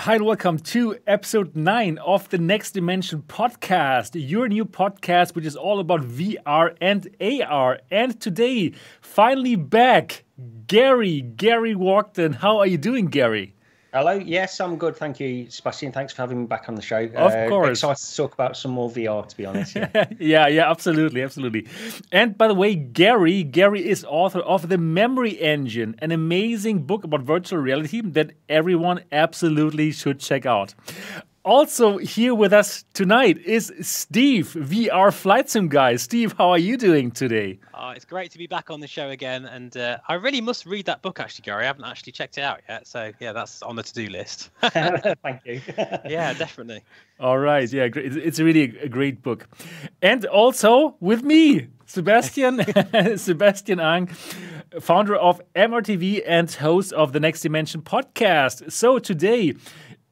Hi, and welcome to episode 9 of the Next Dimension podcast, your new podcast, which is all about VR and AR. And today, finally back, Gary, Gary Walkden. How are you doing, Gary? Hello. Yes, I'm good. Thank you, Sebastian. Thanks for having me back on the show. Of uh, course. Excited to talk about some more VR, to be honest. Yeah. yeah, yeah, absolutely, absolutely. And by the way, Gary, Gary is author of The Memory Engine, an amazing book about virtual reality that everyone absolutely should check out. Also here with us tonight is Steve, VR Flight Sim guy. Steve, how are you doing today? Uh, it's great to be back on the show again, and uh, I really must read that book actually, Gary. I haven't actually checked it out yet, so yeah, that's on the to-do list. Thank you. yeah, definitely. All right, yeah, it's really a great book, and also with me, Sebastian, Sebastian Ang, founder of MRTV and host of the Next Dimension podcast. So today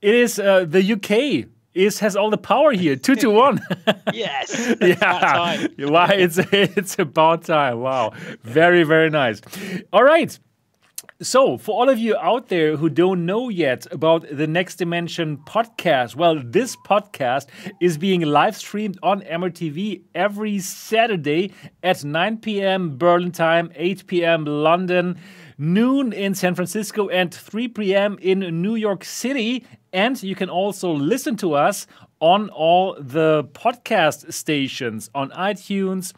it is uh, the UK is has all the power here, two to one. yes. yeah. Why it's it's about time. Wow. Very very nice. All right. So, for all of you out there who don't know yet about the Next Dimension podcast, well, this podcast is being live streamed on MRTV every Saturday at 9 p.m. Berlin time, 8 p.m. London noon in San Francisco, and 3 p.m. in New York City. And you can also listen to us on all the podcast stations on iTunes,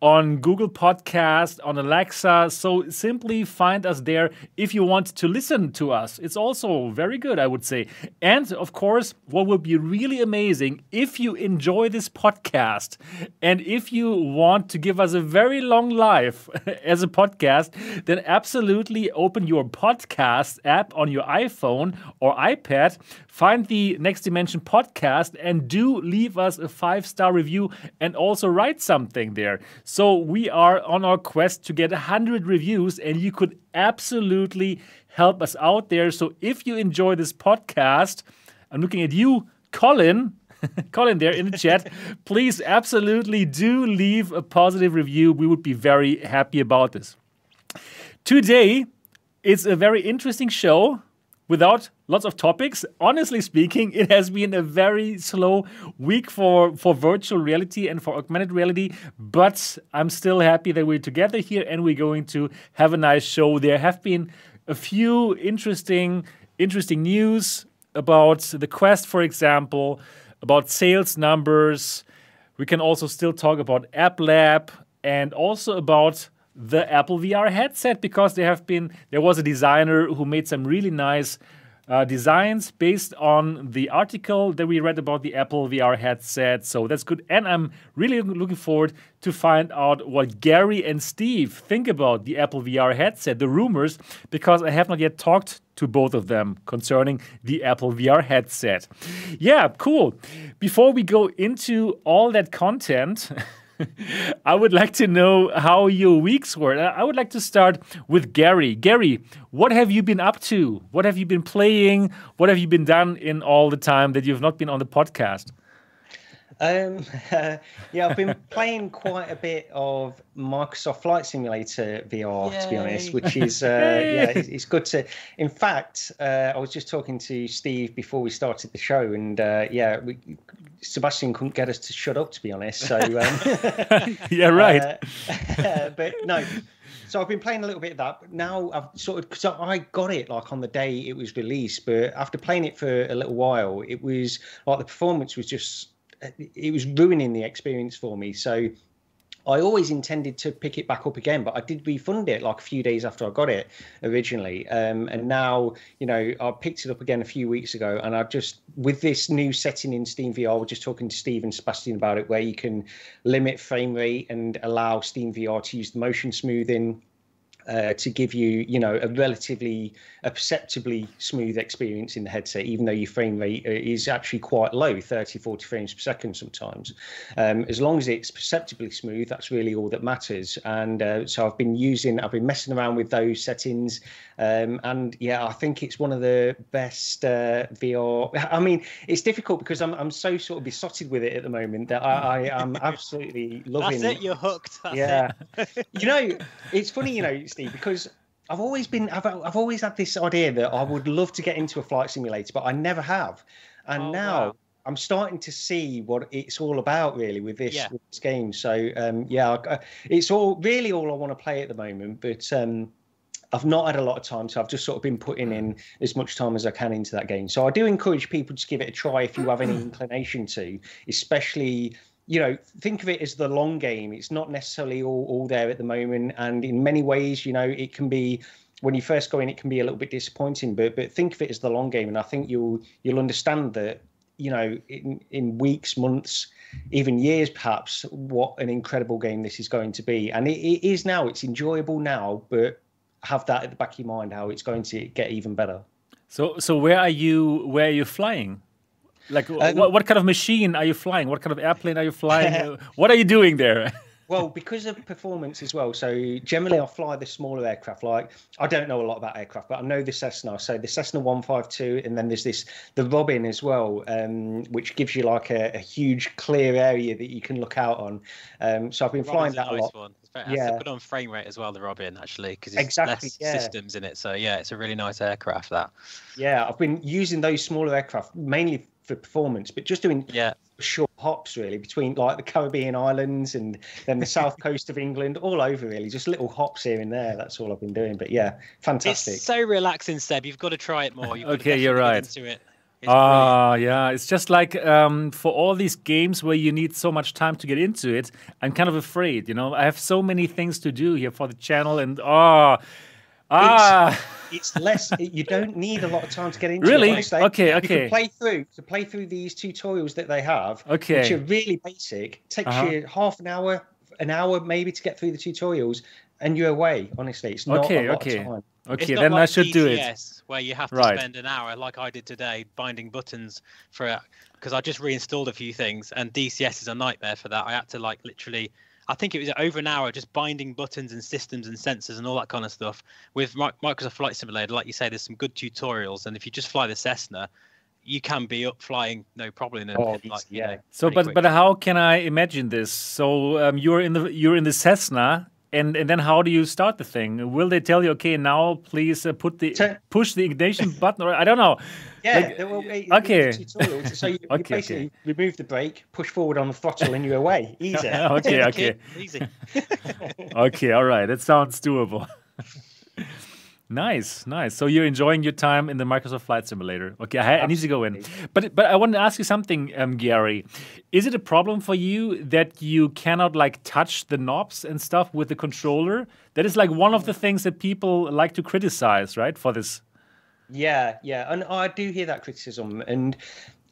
on Google Podcast, on Alexa. So simply find us there if you want to listen to us. It's also very good, I would say. And of course, what would be really amazing if you enjoy this podcast and if you want to give us a very long life as a podcast, then absolutely open your podcast app on your iPhone or iPad, find the Next Dimension podcast, and do leave us a five star review and also write something there. So we are on our quest to get 100 reviews, and you could absolutely help us out there. So if you enjoy this podcast, I'm looking at you, Colin. Colin, there in the chat, please absolutely do leave a positive review. We would be very happy about this. Today, it's a very interesting show without lots of topics. Honestly speaking, it has been a very slow week for, for virtual reality and for augmented reality, but I'm still happy that we're together here and we're going to have a nice show. There have been a few interesting interesting news about the Quest, for example, about sales numbers. We can also still talk about App Lab and also about the Apple VR headset because there have been there was a designer who made some really nice uh, designs based on the article that we read about the Apple VR headset. So that's good. And I'm really looking forward to find out what Gary and Steve think about the Apple VR headset, the rumors, because I have not yet talked to both of them concerning the Apple VR headset. Yeah, cool. Before we go into all that content, I would like to know how your weeks were. I would like to start with Gary. Gary, what have you been up to? What have you been playing? What have you been done in all the time that you've not been on the podcast? Um, uh, yeah, I've been playing quite a bit of Microsoft Flight Simulator VR, Yay. to be honest, which is uh, yeah, it's, it's, good to. In fact, uh, I was just talking to Steve before we started the show, and uh, yeah, we, Sebastian couldn't get us to shut up, to be honest. So um, yeah, right. Uh, but no, so I've been playing a little bit of that. But now I've sort of because I got it like on the day it was released, but after playing it for a little while, it was like the performance was just it was ruining the experience for me. So I always intended to pick it back up again, but I did refund it like a few days after I got it originally. Um, and now, you know, I picked it up again a few weeks ago, and I've just with this new setting in Steam VR, we're just talking to Steve and Sebastian about it, where you can limit frame rate and allow Steam VR to use the motion smoothing uh, to give you, you know, a relatively, a perceptibly smooth experience in the headset, even though your frame rate uh, is actually quite low, 30, 40 frames per second sometimes. Um, as long as it's perceptibly smooth, that's really all that matters. And uh, so I've been using, I've been messing around with those settings. Um, and yeah, I think it's one of the best uh, VR. I mean, it's difficult because I'm, I'm so sort of besotted with it at the moment that I, I am absolutely loving That's it, you're hooked. That's yeah. you know, it's funny, you know, Steve, because I've always been, I've, I've always had this idea that I would love to get into a flight simulator, but I never have. And Oh, now wow. I'm starting to see what it's all about, really, with this, Yeah. with this game. So, um, yeah, I- it's all really all I want to play at the moment, but. Um, I've not had a lot of time, so I've just sort of been putting in as much time as I can into that game. So I do encourage people to give it a try if you have any inclination to, especially you know think of it as the long game. It's not necessarily all, all there at the moment, and in many ways, you know, it can be when you first go in, it can be a little bit disappointing. But but think of it as the long game, and I think you'll you'll understand that you know in in weeks, months, even years perhaps what an incredible game this is going to be and it, it is now it's enjoyable now but have that at the back of your mind how it's going to get even better So, so where are you? Where are you flying? Like, Um, what, what kind of machine are you flying? What kind of airplane are you flying? What are you doing there? well because of performance as well so generally i fly the smaller aircraft like i don't know a lot about aircraft but i know the cessna so the cessna 152 and then there's this the robin as well um, which gives you like a, a huge clear area that you can look out on um, so i've been flying that a a lot one. It's very, Yeah. yeah. good on frame rate as well, the Robin, actually, because it's Exactly, less yeah. systems in it. So, yeah, it's a really nice aircraft, that. yeah i've been using those smaller aircraft mainly for performance but just doing Yeah. short hops really between like the Caribbean islands and then the south coast of England, all over really, just little hops here and there. That's all I've been doing. But yeah, fantastic. It's so relaxing, Seb. You've got to try it more. You've Okay, you're right. get Into it. It's brilliant. Ah, yeah. It's just like um, for all these games where you need so much time to get into it, I'm kind of afraid. You know, I have so many things to do here for the channel, and ah, ah. It's less. You don't need a lot of time to get into. Really? It, honestly. Okay, You okay. can play through to play through these tutorials that they have, Okay. which are really basic. Takes Uh-huh. you half an hour, an hour maybe to get through the tutorials, and you're away. Honestly, it's not Okay, a lot okay. of time. It's Okay, not then I like should do it. DCS, Where you have to Right. spend an hour, like I did today, binding buttons for because I just reinstalled a few things, and DCS is a nightmare for that. I had to like literally, I think it was over an hour just binding buttons and systems and sensors and all that kind of stuff. With Microsoft Flight Simulator, like you say, there's some good tutorials, and if you just fly the Cessna, you can be up flying no problem. In, Oh, in, like, you yeah. know, So, but quick. but how can I imagine this? So um, you're in the you're in the Cessna, and and then how do you start the thing? Will they tell you, okay, now please uh, put the So- push the ignition button, or I don't know. Yeah, Like, there will be okay. tutorials. So you, you Okay, basically remove the brake, push forward on the throttle, and you're away. Easy. okay, okay, easy. okay. All right, that sounds doable. Nice, nice. So you're enjoying your time in the Microsoft Flight Simulator. Okay, I, I need to go in, but but I want to ask you something, um, Gary. Is it a problem for you that you cannot like touch the knobs and stuff with the controller? That is like one of the things that people like to criticize, right? For this. Yeah, yeah, and I do hear that criticism, and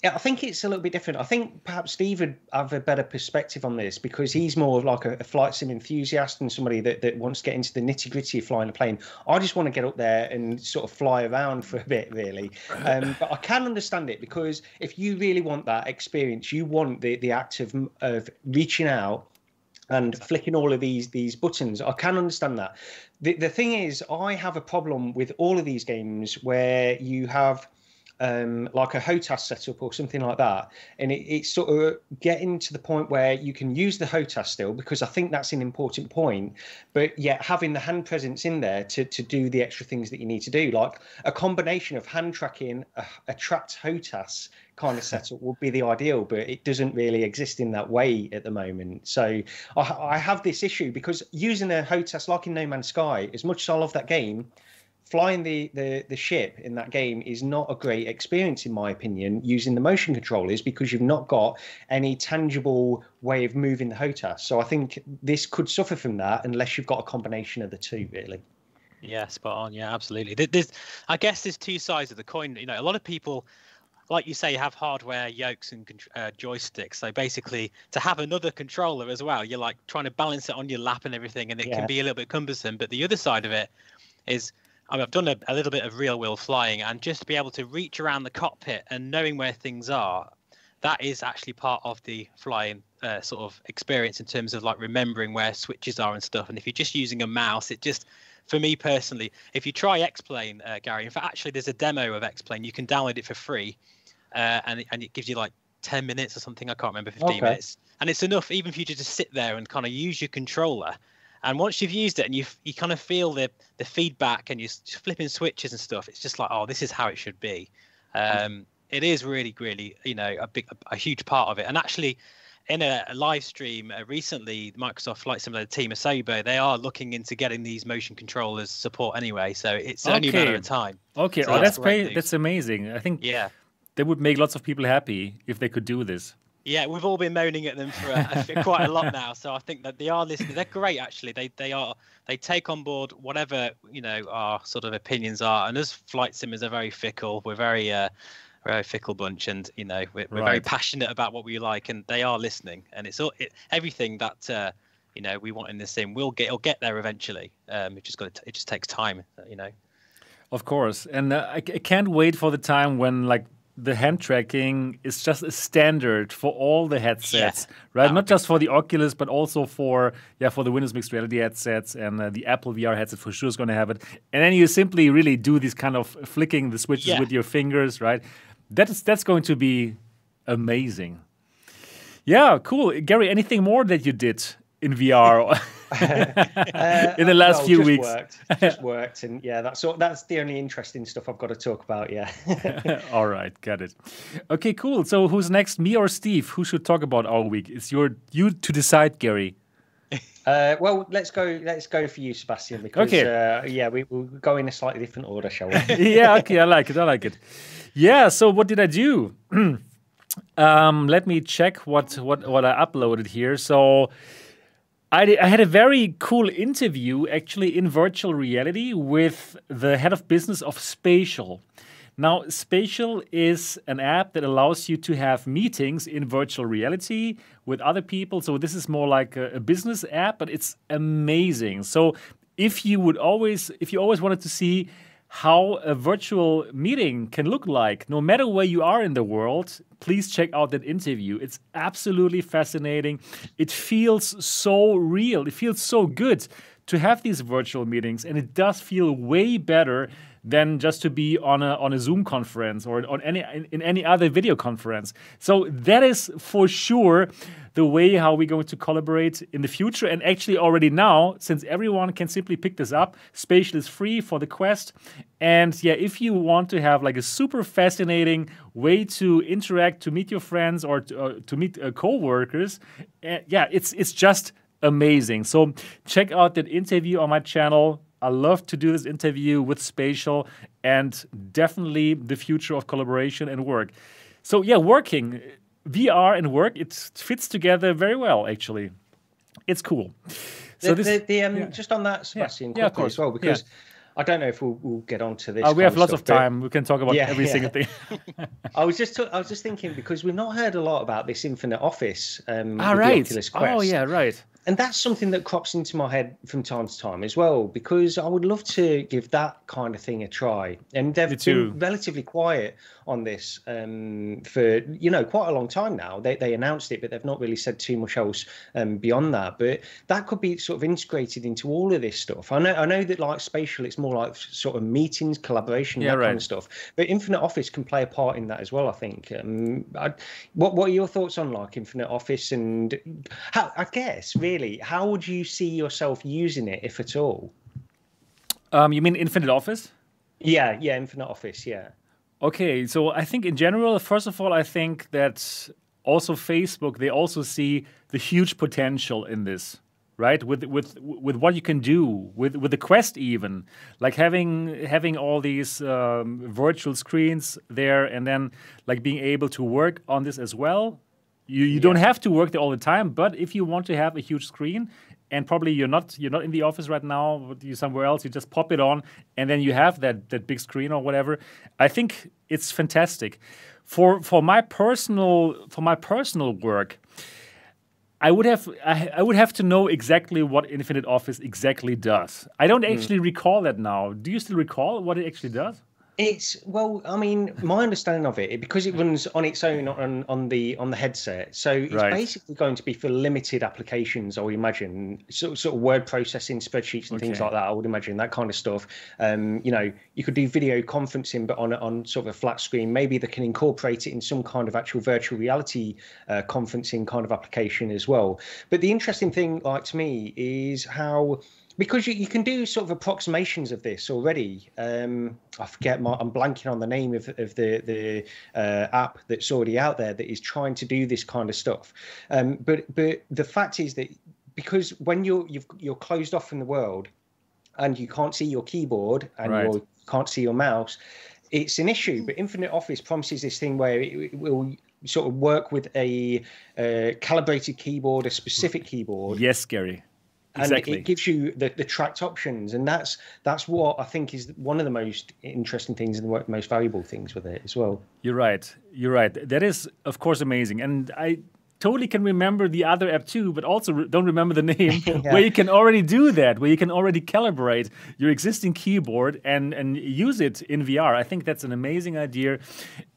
yeah, I think it's a little bit different. I think perhaps Steve would have a better perspective on this because he's more of like a, a flight sim enthusiast and somebody that, that wants to get into the nitty gritty of flying a plane. I just want to get up there and sort of fly around for a bit, really. Um, but I can understand it because if you really want that experience, you want the the act of of reaching out and flicking all of these these buttons. I can understand that. The the thing is, I have a problem with all of these games where you have um, like a HOTAS setup or something like that, and it, it's sort of getting to the point where you can use the HOTAS still because I think that's an important point, but yet having the hand presence in there to to do the extra things that you need to do, like a combination of hand tracking, a, a tracked HOTAS kind of setup would be the ideal, but it doesn't really exist in that way at the moment. So I, I have this issue because using a HOTAS like in No Man's Sky, as much as I love that game, flying the, the the ship in that game is not a great experience in my opinion using the motion controllers because you've not got any tangible way of moving the HOTAS. So I think this could suffer from that unless you've got a combination of the two really. Yeah, spot on. Yeah, absolutely. There's, I guess, there's two sides of the coin. You know, a lot of people like you say, you have hardware yokes and uh, joysticks. So basically, to have another controller as well, you're like trying to balance it on your lap and everything, and it yeah. can be a little bit cumbersome. But the other side of it is I mean, I've done a, a, little bit of real wheel flying, and just to be able to reach around the cockpit and knowing where things are, that is actually part of the flying uh, sort of experience in terms of like remembering where switches are and stuff. And if you're just using a mouse, it just, for me personally, if you try X-Plane, uh, Gary, in fact, actually, there's a demo of X-Plane. You can download it for free, uh, and and it gives you like 10 minutes or something. I can't remember, 15 okay. minutes, and it's enough even for you to just sit there and kind of use your controller and once you've used it and you you kind of feel the the feedback and you're flipping switches and stuff, it's just like, oh, this is how it should be. Um, it is really, really, you know, a big, a, huge part of it. And actually, in a, a live stream uh, recently, Microsoft Flight Simulator team Asobo, they are looking into getting these motion controllers support anyway. So it's okay. only a matter of time. Okay, so oh, that's that's, that's amazing. I think yeah, that would make lots of people happy if they could do this. Yeah, we've all been moaning at them for a, quite a lot now, so I think that they are listening. They're great, actually. They they are they take on board whatever you know our sort of opinions are. And as flight simmers are very fickle, we're very uh, very fickle bunch, and you know we're, we're right. very passionate about what we like, and they are listening. And it's all it, everything that uh, you know we want in this sim. We'll get it'll get there eventually. Um, it just got it just takes time, you know. Of course, and uh, I, I can't wait for the time when like the hand tracking is just a standard for all the headsets, yeah. right? Not just for the Oculus, but also for yeah for the Windows Mixed Reality headsets and uh, the Apple VR headset for sure is going to have it. And then you simply really do these kind of flicking the switches yeah. with your fingers, right? That's that's going to be amazing. Yeah, cool. Gary, anything more that you did in VR uh, in the last few just weeks? Worked, just worked, and yeah, that's all, that's the only interesting stuff I've got to talk about. Yeah. all right, got it. Okay, cool. So who's next, me or Steve? Who should talk about our week? It's your you to decide, Gary. Uh, well, let's go. Let's go for you, Sebastian. Because okay. uh, yeah, we, will go in a slightly different order, shall we? yeah. Okay. I like it. I like it. Yeah. So what did I do? um, let me check what what what I uploaded here. So I, I had a very cool interview actually in virtual reality with the head of business of Spatial. Now, Spatial is an app that allows you to have meetings in virtual reality with other people. So this is more like a, a business app, but it's amazing. So if you would always, if you always wanted to see how a virtual meeting can look like, no matter where you are in the world, please check out that interview. It's absolutely fascinating. It feels so real, it feels so good to have these virtual meetings, and it does feel way better than just to be on a on a Zoom conference or on any in, in any other video conference. So that is for sure the way how we're going to collaborate in the future. And actually, already now, since everyone can simply pick this up, Spatial is free for the Quest. And yeah, if you want to have like a super fascinating way to interact, to meet your friends, or to, uh, to meet uh, co-workers, uh, yeah, it's it's just amazing. So check out that interview on my channel. I love to do this interview with Spatial and definitely the future of collaboration and work. So yeah, working VR and work it fits together very well actually. It's cool. So the, this, the, the um, yeah. just on that, Sebastian, yeah, quickly yeah, as well, because I don't know if we'll, we'll get onto this. Uh, we have lots of, stuff, of time. We can talk about yeah, every yeah. single thing. I was just I was just thinking because we've not heard a lot about this Infinite Office. Um, ah, right. Oh, yeah, right and that's something that crops into my head from time to time as well because I would love to give that kind of thing a try. And they've been relatively quiet on this um, for you know quite a long time now. They they announced it, but they've not really said too much else um, beyond that. But that could be sort of integrated into all of this stuff. I know I know that like spatial, it's more like sort of meetings, collaboration, yeah, that right. kind of stuff. But Infinite Office can play a part in that as well. I think. Um, I, what what are your thoughts on like Infinite Office and how I guess really really, how would you see yourself using it, if at all? Um, you mean Infinite Office? Yeah, yeah, Infinite Office, yeah. Okay, so I think in general, first of all, I think that also Facebook they also see the huge potential in this, right? With with with what you can do with with the Quest, even like having having all these um, virtual screens there, and then like being able to work on this as well you you yeah. don't have to work there all the time, but if you want to have a huge screen and probably you're not you're not in the office right now, but you're somewhere else, you just pop it on and then you have that that big screen or whatever. I think it's fantastic. for for my personal for my personal work, I would have I, I would have to know exactly what Infinite Office exactly does. I don't hmm. actually recall that now. Do you still recall what it actually does? It's well, I mean, my understanding of it because it runs on its own on on the on the headset. So it's Right. basically going to be for limited applications. I would imagine, sort of, sort of word processing, spreadsheets, and things like that. I would imagine that kind of stuff. Um, you know, you could do video conferencing, but on on sort of a flat screen. Maybe they can incorporate it in some kind of actual virtual reality uh, conferencing kind of application as well. But the interesting thing, like to me, is how because you, you can do sort of approximations of this already. Um, I forget my, I'm blanking on the name of, of the the uh, app that's already out there that is trying to do this kind of stuff. Um, but but the fact is that because when you're you've, you're closed off from the world and you can't see your keyboard and Right. you can't see your mouse, it's an issue. But Infinite Office promises this thing where it, it will sort of work with a uh, calibrated keyboard, a specific keyboard, Yes, Gary. And Exactly. it gives you the, the tracked options and that's that's what i think is one of the most interesting things and the most valuable things with it as well You're right. You're right. That is, of course, amazing. And I totally can remember the other app too, but also re- don't remember the name where you can already do that, where you can already calibrate your existing keyboard and, and use it in VR. I think that's an amazing idea.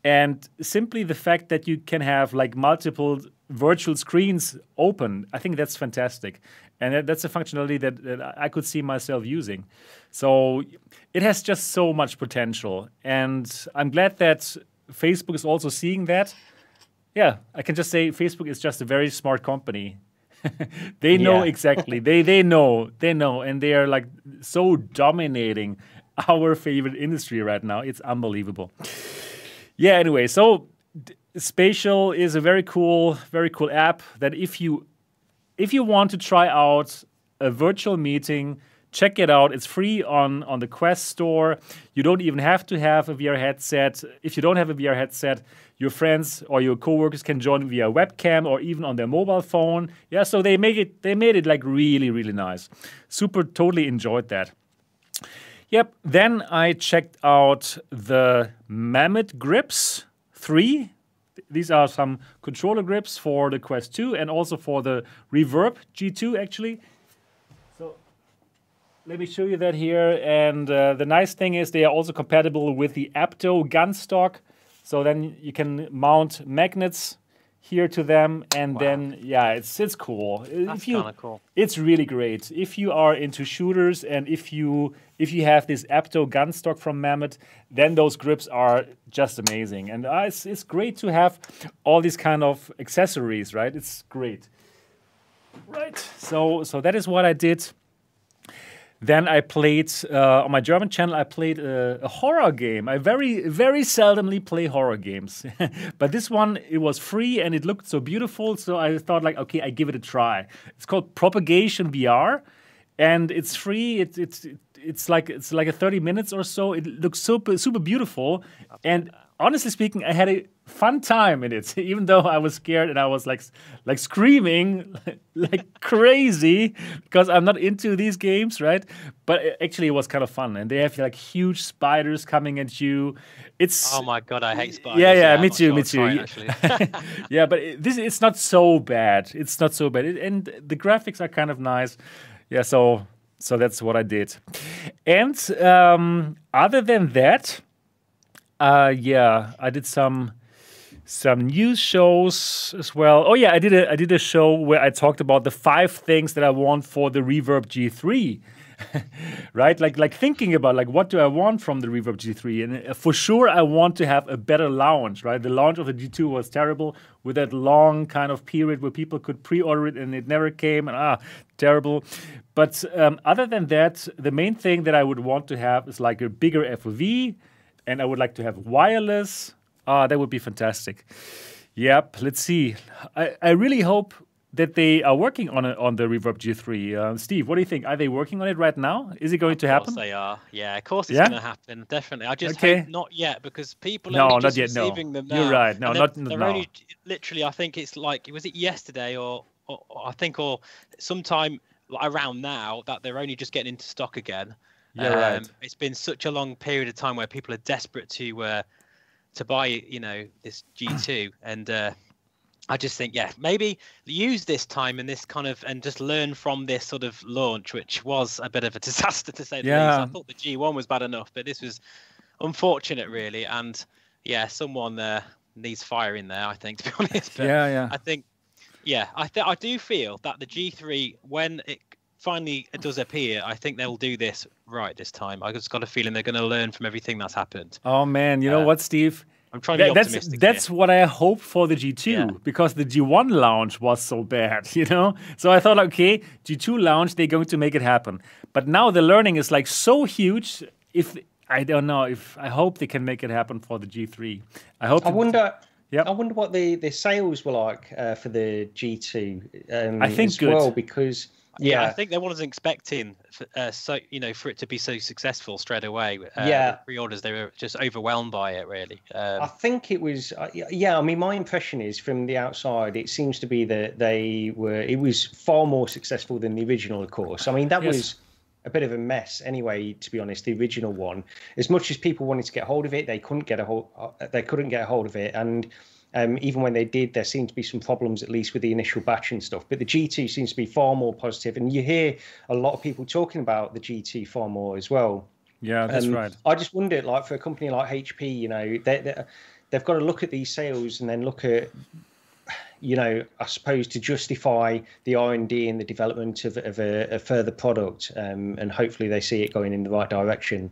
And simply the fact that you can have like multiple virtual screens open, I think that's fantastic. And that, that's a functionality that, that I could see myself using. So it has just so much potential. And I'm glad that Facebook is also seeing that. Yeah, I can just say Facebook is just a very smart company. they know exactly. they they know. They know and they are like so dominating our favorite industry right now. It's unbelievable. Yeah, anyway, so d- Spatial is a very cool very cool app that if you if you want to try out a virtual meeting, check it out. It's free on, on the Quest store. You don't even have to have a VR headset. If you don't have a VR headset, your friends or your coworkers can join via webcam or even on their mobile phone. Yeah, so they make it they made it like really, really nice. Super totally enjoyed that. Yep. Then I checked out the Mammoth Grips 3. These are some controller grips for the Quest 2 and also for the Reverb G2, actually. So let me show you that here. And uh, the nice thing is they are also compatible with the Apto gun stock. So then you can mount magnets here to them, and then yeah, it's it's cool. That's if you, kinda cool. It's really great if you are into shooters and if you if you have this Apto gun stock from Mammoth, then those grips are just amazing. And uh, it's it's great to have all these kind of accessories, right? It's great. Right. So so that is what I did. Then I played uh, on my German channel. I played a, a horror game. I very, very seldomly play horror games, but this one it was free and it looked so beautiful. So I thought, like, okay, I give it a try. It's called Propagation VR, and it's free. It's it's it's like it's like a thirty minutes or so. It looks super super beautiful, and honestly speaking, I had a fun time in it, even though I was scared and I was like like screaming like crazy because I'm not into these games, right? But it- actually, it was kind of fun, and they have like huge spiders coming at you. It's Oh my god, I hate spiders. yeah, yeah, I'm me too, me too. yeah, but it, this it's not so bad. It's not so bad, It- and the graphics are kind of nice. Yeah, so so that's what I did. And um, other than that, uh, yeah, I did some some news shows as well. Oh yeah, I did a I did a show where I talked about the five things that I want for the Reverb G3. right? Like like thinking about like what do I want from the Reverb G3? And uh, for sure I want to have a better launch, right? The launch of the G2 was terrible with that long kind of period where people could pre-order it and it never came and ah terrible. But um, other than that, the main thing that I would want to have is like a bigger FOV and I would like to have wireless. Ah, that would be fantastic. Yep, let's see. I, I really hope that they are working on it on the Reverb G3. Uh, Steve, what do you think? Are they working on it right now? Is it going to Of happen? course they are. Yeah, of course it's Yeah? going to happen. Definitely. I just Okay. not yet because people No, are not yet, no. receiving them now. You're right. No, not- they're no. only literally. I think it's like was it yesterday or, or, or I think or sometime around now that they're only just getting into stock again. Um, Yeah, right. It's been such a long period of time where people are desperate to uh, to buy you know this G2 and. Uh, I just think, yeah, maybe use this time and this kind of, and just learn from this sort of launch, which was a bit of a disaster to say the Yeah. least. I thought the G1 was bad enough, but this was unfortunate, really. And yeah, someone uh, needs fire in there, I think, to be honest. But yeah, yeah. I think, yeah, I th- I do feel that the G3, when it finally it does appear, I think they'll do this right this time. I just got a feeling they're going to learn from everything that's happened. Oh man, you know Uh, what, Steve? I'm trying to That- be that's optimistic. that's here. what I hope for the G2 Yeah. because the G1 launch was so bad, you know. So I thought, okay, G2 launch, they're going to make it happen. But now the learning is like so huge. If I don't know, if I hope they can make it happen for the G3. I hope. I wonder. Yep. I wonder what the, the sales were like uh, for the G2. Um, I think as good. well because Yeah, I think they wasn't expecting uh, so you know for it to be so successful straight away. Uh, Yeah. the pre-orders they were just overwhelmed by it really. Um, I think it was. Uh, yeah, I mean, my impression is from the outside, it seems to be that they were. It was far more successful than the original, of course. I mean, that Yes. was a bit of a mess anyway. To be honest, the original one, as much as people wanted to get hold of it, they couldn't get a hold. Uh, they couldn't get a hold of it, and. Um, even when they did, there seemed to be some problems, at least with the initial batch and stuff. But the G2 seems to be far more positive, and you hear a lot of people talking about the G2 far more as well. yeah, that's Um, right. I just wondered, like, for a company like HP, you know, they, they, they've got to look at these sales and then look at, you know, I suppose to justify the R and D and the development of, of a, a further product, um, and hopefully they see it going in the right direction.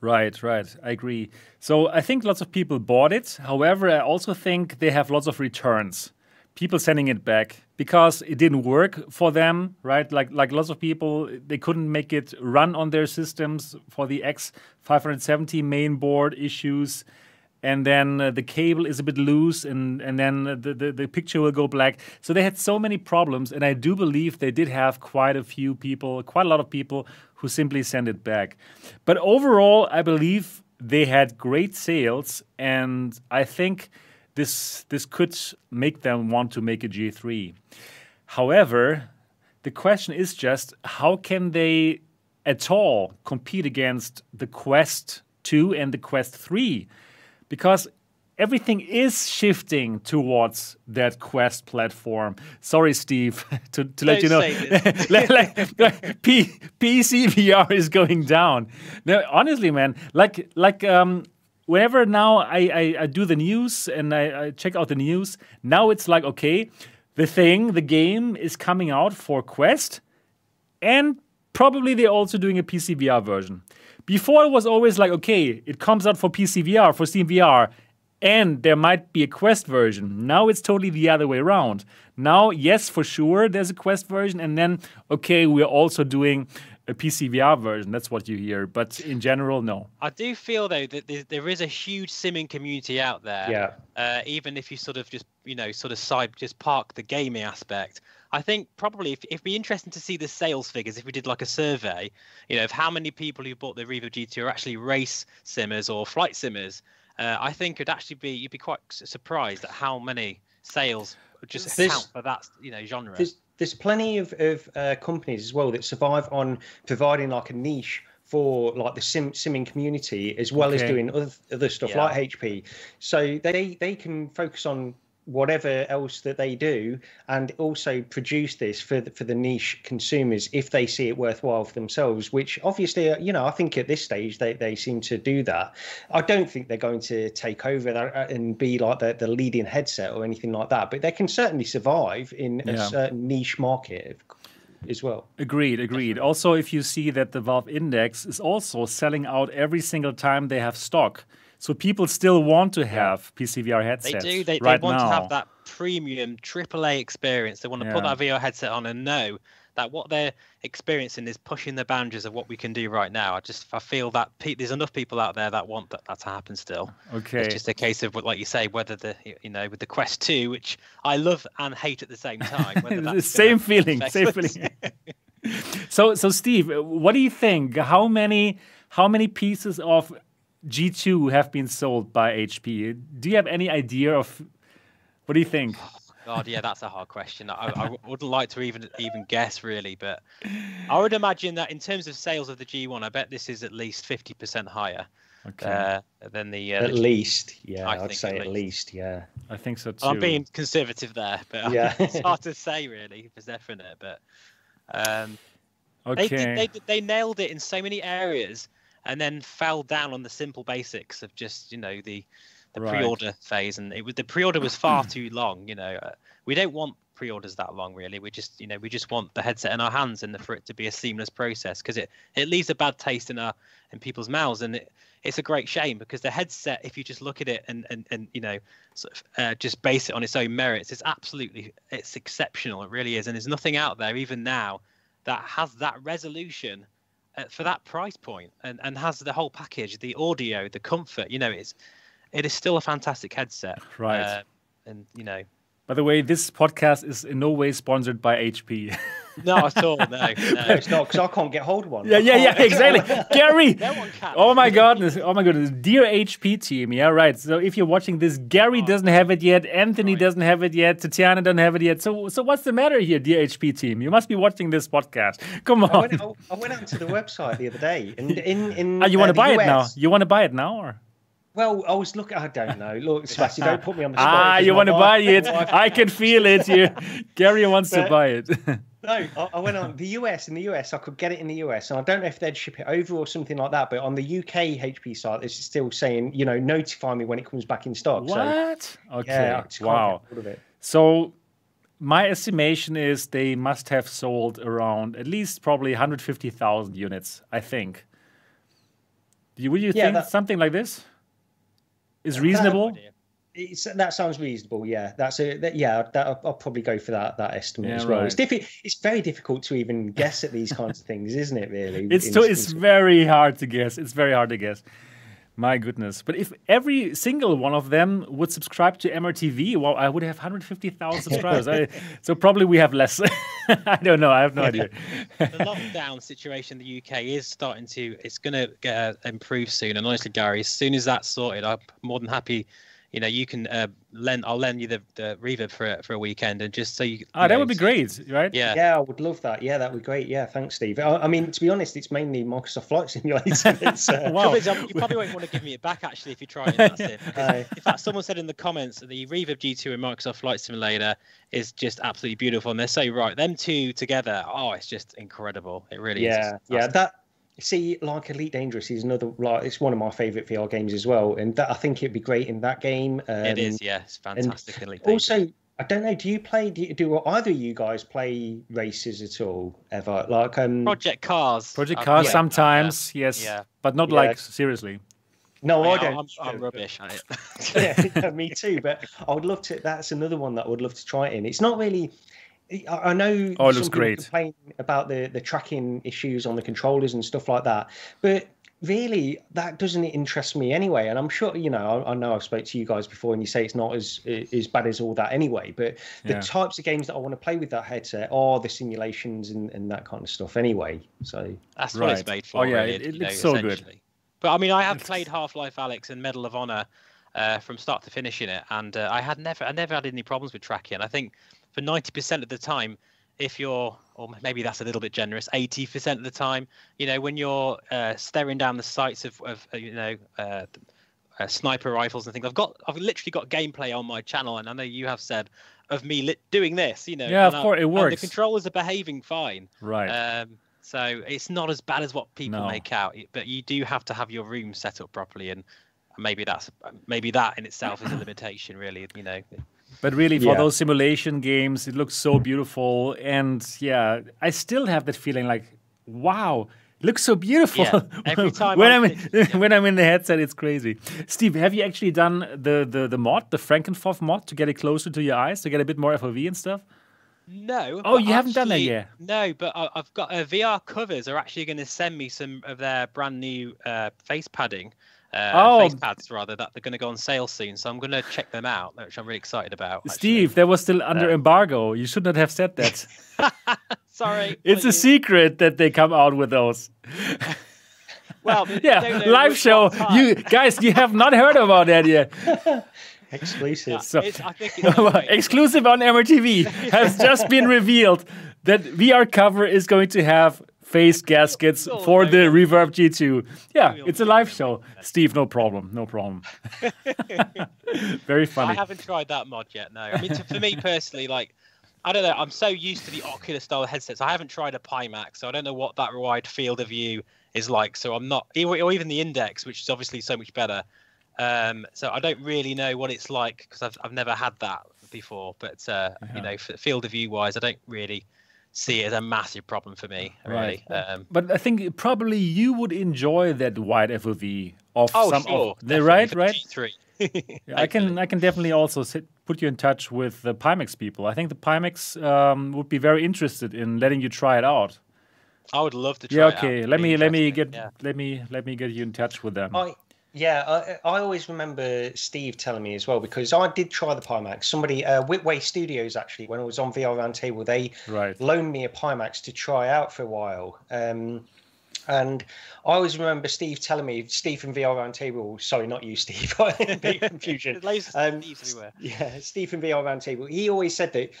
Right, right. I agree. So I think lots of people bought it. However, I also think they have lots of returns. People sending it back because it didn't work for them, right? Like like lots of people, they couldn't make it run on their systems for the X570 main board issues. And then uh, the cable is a bit loose, and, and then the, the, the picture will go black. So they had so many problems, and I do believe they did have quite a few people, quite a lot of people who simply sent it back. But overall, I believe they had great sales, and I think this this could make them want to make a G3. However, the question is just how can they at all compete against the Quest 2 and the Quest 3? Because everything is shifting towards that Quest platform. Sorry, Steve, to, to let you know. like, like, P, PC VR is going down. No, honestly, man, like like um whenever now I, I, I do the news and I, I check out the news, now it's like, okay, the thing, the game is coming out for Quest, and probably they're also doing a PC VR version. Before it was always like, okay, it comes out for PC VR, for Steam VR, and there might be a Quest version. Now it's totally the other way around. Now, yes, for sure, there's a Quest version, and then, okay, we're also doing a PC VR version. That's what you hear. But in general, no. I do feel though that there, is a huge simming community out there. Yeah. Uh, even if you sort of just you know sort of side just park the gaming aspect, I think probably if it'd be interesting to see the sales figures if we did like a survey, you know, of how many people who bought the Reverb G2 are actually race simmers or flight simmers. Uh, I think it'd actually be you'd be quite surprised at how many sales just There's- account for that you know genre. There's there's plenty of, of uh, companies as well that survive on providing like a niche for like the sim simming community as well as doing other other stuff Yeah. like HP. So they they can focus on whatever else that they do and also produce this for the, for the niche consumers if they see it worthwhile for themselves which obviously uh, you know i think at this stage they, they seem to do that i don't think they're going to take over that uh, and be like the, the leading headset or anything like that but they can certainly survive in a Yeah. certain niche market as well Agreed, agreed. Also, if you see that the Valve Index is also selling out every single time they have stock. So people still want to have PCVR They headsets. do. They, right they want now. to have that premium AAA experience. They want to put that VR headset on and know that what they're experiencing is pushing the boundaries of what we can do right now. I just I feel that pe- there's enough people out there that want that, that to happen still. Okay. It's just a case of what, like you say, whether the you know with the Quest Two, which I love and hate at the same time. Whether The same feeling, same feeling. so, so Steve, what do you think? How many, how many pieces of G2 have been sold by HP? Do you have any idea of? What do you think? God, yeah, that's a hard question. I, I wouldn't like to even even guess really, but I would imagine that in terms of sales of the G1, I bet this is at least fifty percent higher. Okay. uh, than the. Uh, At the- least, yeah, I I'd say at at least, yeah. I think so too. I'm being conservative there, but Yeah. it's hard to say really for definite. But um, okay. they, did, they they nailed it in so many areas, and then fell down on the simple basics of just you know the the Right. pre-order phase, and it was the pre-order was far too long. You know, uh, we don't want pre-orders that long really. We just you know we just want the headset in our hands and the, for it to be a seamless process because it it leaves a bad taste in our in people's mouths and it. It's a great shame because the headset, if you just look at it and and, and you know, sort of uh, just base it on its own merits, it's absolutely it's exceptional. It really is, and there's nothing out there even now that has that resolution for that price point and, and has the whole package the audio the comfort you know it's it is still a fantastic headset Right. uh, and you know By the way, this podcast is in no way sponsored by HP. not at all no, No, no. it's not because I can't get hold of one. yeah, yeah, yeah, exactly. Gary. no one can Oh my goodness! Oh my goodness! Dear HP team, yeah, right. So if you're watching this, Gary doesn't have it yet. Anthony Right. doesn't have it yet. Tatiana doesn't have it yet. So, so what's the matter here, dear HP team? You must be watching this podcast. Come I on! went, I, I went out to the website the other day, and in in Ah, you want uh, to buy the it now? You want to buy it now, or Well, I was looking. I don't know. Look, Sebastian, don't put me on the spot. ah, you want to buy it? I can feel it here. Gary wants to buy it. No, I, I went on the US. In the US, I could get it in the US, and I don't know if they'd ship it over or something like that. But on the UK HP site, it's still saying, you know, notify me when it comes back in stock. So what? Okay. yeah, wow. get hold of it. So my estimation is they must have sold around at least probably 150,000 units, I think. Do you- Would you Yeah, think that- something like this is reasonable? idea. It's, that sounds reasonable. Yeah, that's a that, yeah. That, I'll, I'll probably go for that that estimate Yeah, as well. It's diffi- It's very difficult to even guess at these kinds of things, isn't it? Really, It's In- so in- it's very hard to guess. It's very hard to guess. My goodness. But if every single one of them would subscribe to MRTV, well, I would have 150,000 subscribers. I, so probably we have less. I don't know. I have no idea. the lockdown situation in the UK is starting to it's going to uh, improve soon and honestly Gary as soon as that's sorted I'm more than happy you know you can uh, lend I'll lend you the, the reverb for a, for a weekend and just so you Ah, you that know, would be great, right? yeah Yeah, I would love that. Yeah, that would be great. Yeah, thanks, Steve. I, I mean, to be honest, it's mainly Microsoft Flight Simulator. It's, uh, Wow. Is, um, you probably won't want to give me it back actually if you try it. That's it. Because, in fact, someone said in the comments that the Reverb G2 and Microsoft Flight Simulator is just absolutely beautiful, and they're so right. Them two together, oh, it's just incredible. It really is. yeah, yeah. That see, like Elite Dangerous is another like it's one of my favorite VR games as well, and that I think it'd be great in that game. Um, it is. Yeah, it's fantastic. and Also, I don't know. Do you play? Do, you, do either of you guys play races at all ever? Like, um, Project Cars. Project I've Cars played that, sometimes, yes. Yeah. But not Yeah. like seriously. no, yeah. I don't. I'm, I'm rubbish at it. yeah, yeah, me too. But I would love to. That's another one that I would love to try it in. It's not really. I I know. Oh, it looks some people great. Complain about the the tracking issues on the controllers and stuff like that, but really that doesn't interest me anyway. And I'm sure you know. I, I know I've spoke to you guys before, and you say it's not as as bad as all that anyway. But the Yeah. types of games that I want to play with that headset are the simulations and, and that kind of stuff anyway. So That's what it's made for. Oh, yeah, really, it- it looks know, so good. But I mean, I have played Half Life Alyx and Medal of Honor uh, from start to finish in it, and uh, I had never, I never had any problems with tracking. I think for ninety percent of the time, if you're, or maybe that's a little bit generous, eighty percent of the time, you know, when you're uh, staring down the sights of, of uh, you know. Uh, uh, sniper rifles and things. I've got, I've literally got gameplay on my channel, and I know you have said of me li- doing this. You know, Yeah, of I- course, it works. The controllers are behaving fine. Right. Um, so it's not as bad as what people No. make out, but you do have to have your room set up properly, and maybe that's maybe that in itself is a limitation, really. You know, But really, for Yeah. those simulation games, it looks so beautiful. And yeah, I still have that feeling like, wow, it looks so beautiful. Yeah, every time when I'm I'm in, thinking- when I'm in the headset, it's crazy. Steve, have you actually done the the the mod, the Frankenfoff mod, to get it closer to your eyes, to get a bit more FOV and stuff? no. Oh, you haven't done that yet? No, but I, I've got uh, VR covers are actually going to send me some of their brand new uh, face padding. Uh, Oh. face pads rather that they're going to go on sale soon, so I'm going to check them out, which I'm really excited about. actually. Steve, that was still under Uh, embargo. You should not have said that. sorry, it's a secret that they come out with those. Well, Yeah, know live show. You guys, you have not heard about that yet. exclusive. So- It's- I think it's gonna be- exclusive on MRTV has just been revealed that VR cover is going to have face gaskets Cool, for the very Reverb G2. Yeah, it's a I'll live show. Steve, no problem, no problem. Very funny. I haven't tried that mod yet. No, I mean to, for me personally, like I don't know. I'm so used to the Oculus style headsets. I haven't tried a Pimax, so I don't know what that wide field of view is like. So I'm not, or or even the Index, which is obviously so much better. Um, so I don't really know what it's like because I've I've never had that before. But uh, Yeah. you know, f- field of view wise, I don't really see it as a massive problem for me. Really. Right. Um, But I think probably you would enjoy that wide FOV of oh, some sure. of the right, right. G3. I can I can definitely also sit, put you in touch with the Pimax people. I think the Pimax um, would be very interested in letting you try it out. I would love to try. Yeah, it out. okay. Let me let me get yeah. let me let me get you in touch with them. I yeah, I, I always remember Steve telling me as well because I did try the Pimax. Somebody, uh, Whitway Studios, actually, when I was on VR Roundtable, they Right. loaned me a Pimax to try out for a while. Um, and I always remember Steve telling me, Steve from VR Roundtable, sorry, not you, Steve, big confusion. There's loads Um, everywhere. Yeah, Steve from VR Roundtable, he always said that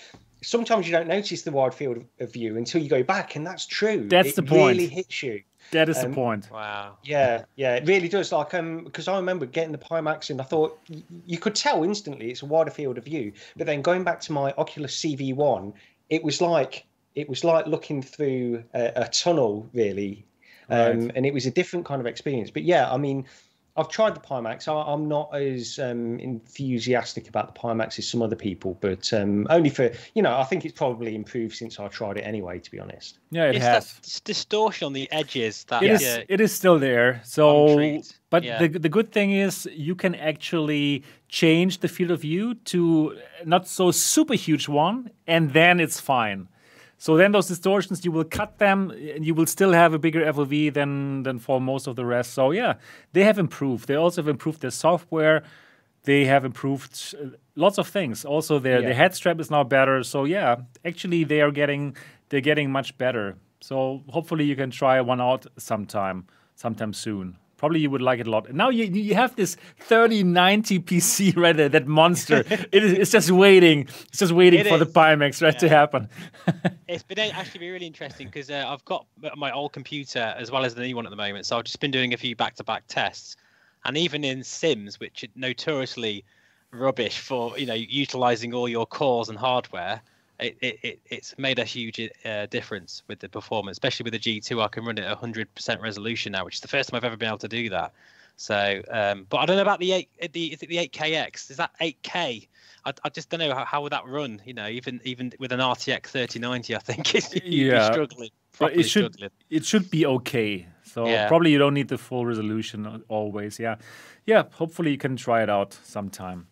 sometimes you don't notice the wide field of- of view until you go back, and that's true. That's it the point. really hits you. That is the um, point. Wow. Yeah, yeah, it really does. Like, um, because I remember getting the Pimax, and I thought y- you could tell instantly it's a wider field of view. But then going back to my Oculus CV1, it was like it was like looking through a, a tunnel, really, um, Right. and it was a different kind of experience. But yeah, I mean, I've tried the Pimax. I, I'm not as um, enthusiastic about the Pimax as some other people, but um, only for you know, I think it's probably improved since I tried it anyway. To be honest. Yeah, it it's has. that distortion on the edges that It is. yeah, It is still there. So, but yeah. the the good thing is you can actually change the field of view to not so super huge one, and then it's fine. So then those distortions you will cut them, and you will still have a bigger FOV than than for most of the rest. So yeah, they have improved. They also have improved their software. They have improved uh, lots of things. Also, their Yeah. their head strap is now better. So yeah, actually they are getting they're getting much better. So hopefully you can try one out sometime, sometime soon. Probably you would like it a lot. And now you you have this 3090 PC right there, that monster. it is it's just waiting. It's just waiting It for the is. Pimax right to happen. it's been actually been really interesting because uh, I've got my old computer as well as the new one at the moment. So I've just been doing a few back-to-back tests, and even in Sims, which are notoriously rubbish for you know utilizing all your cores and hardware, it, it, it it's made a huge uh, difference with the performance, especially with the G2. I can run it at 100% resolution now, which is the first time I've ever been able to do that. So, um, but I don't know about the eight. The is it the 8KX? Is that 8K? I, I just don't know how, how would that run. You know, even even with an RTX 3090, I think it's, Yeah. struggling. But it should struggling. it should be okay. So Yeah. probably you don't need the full resolution always. Yeah, yeah. Hopefully you can try it out sometime.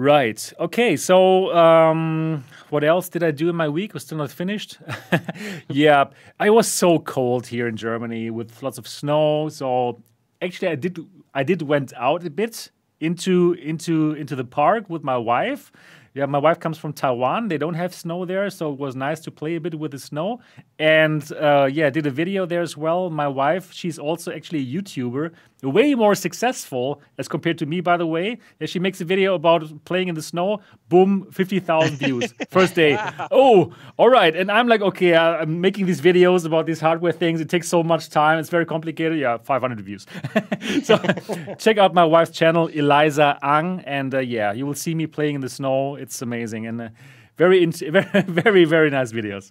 Right. Okay. So um, what else did I do in my week? Was still not finished. yeah, I was so cold here in Germany with lots of snow. So actually, I did I did went out a bit into into into the park with my wife. Yeah, my wife comes from Taiwan. They don't have snow there, so it was nice to play a bit with the snow. And uh, yeah, I did a video there as well. My wife, she's also actually a YouTuber, way more successful as compared to me, by the way. Yeah, she makes a video about playing in the snow. Boom, fifty thousand views first day. Oh, all right. And I'm like, okay, I'm making these videos about these hardware things. It takes so much time. It's very complicated. Yeah, 500 views. so check out my wife's channel, Eliza Ang, and uh, yeah, you will see me playing in the snow. It's amazing and. Uh, very, very, very, nice videos.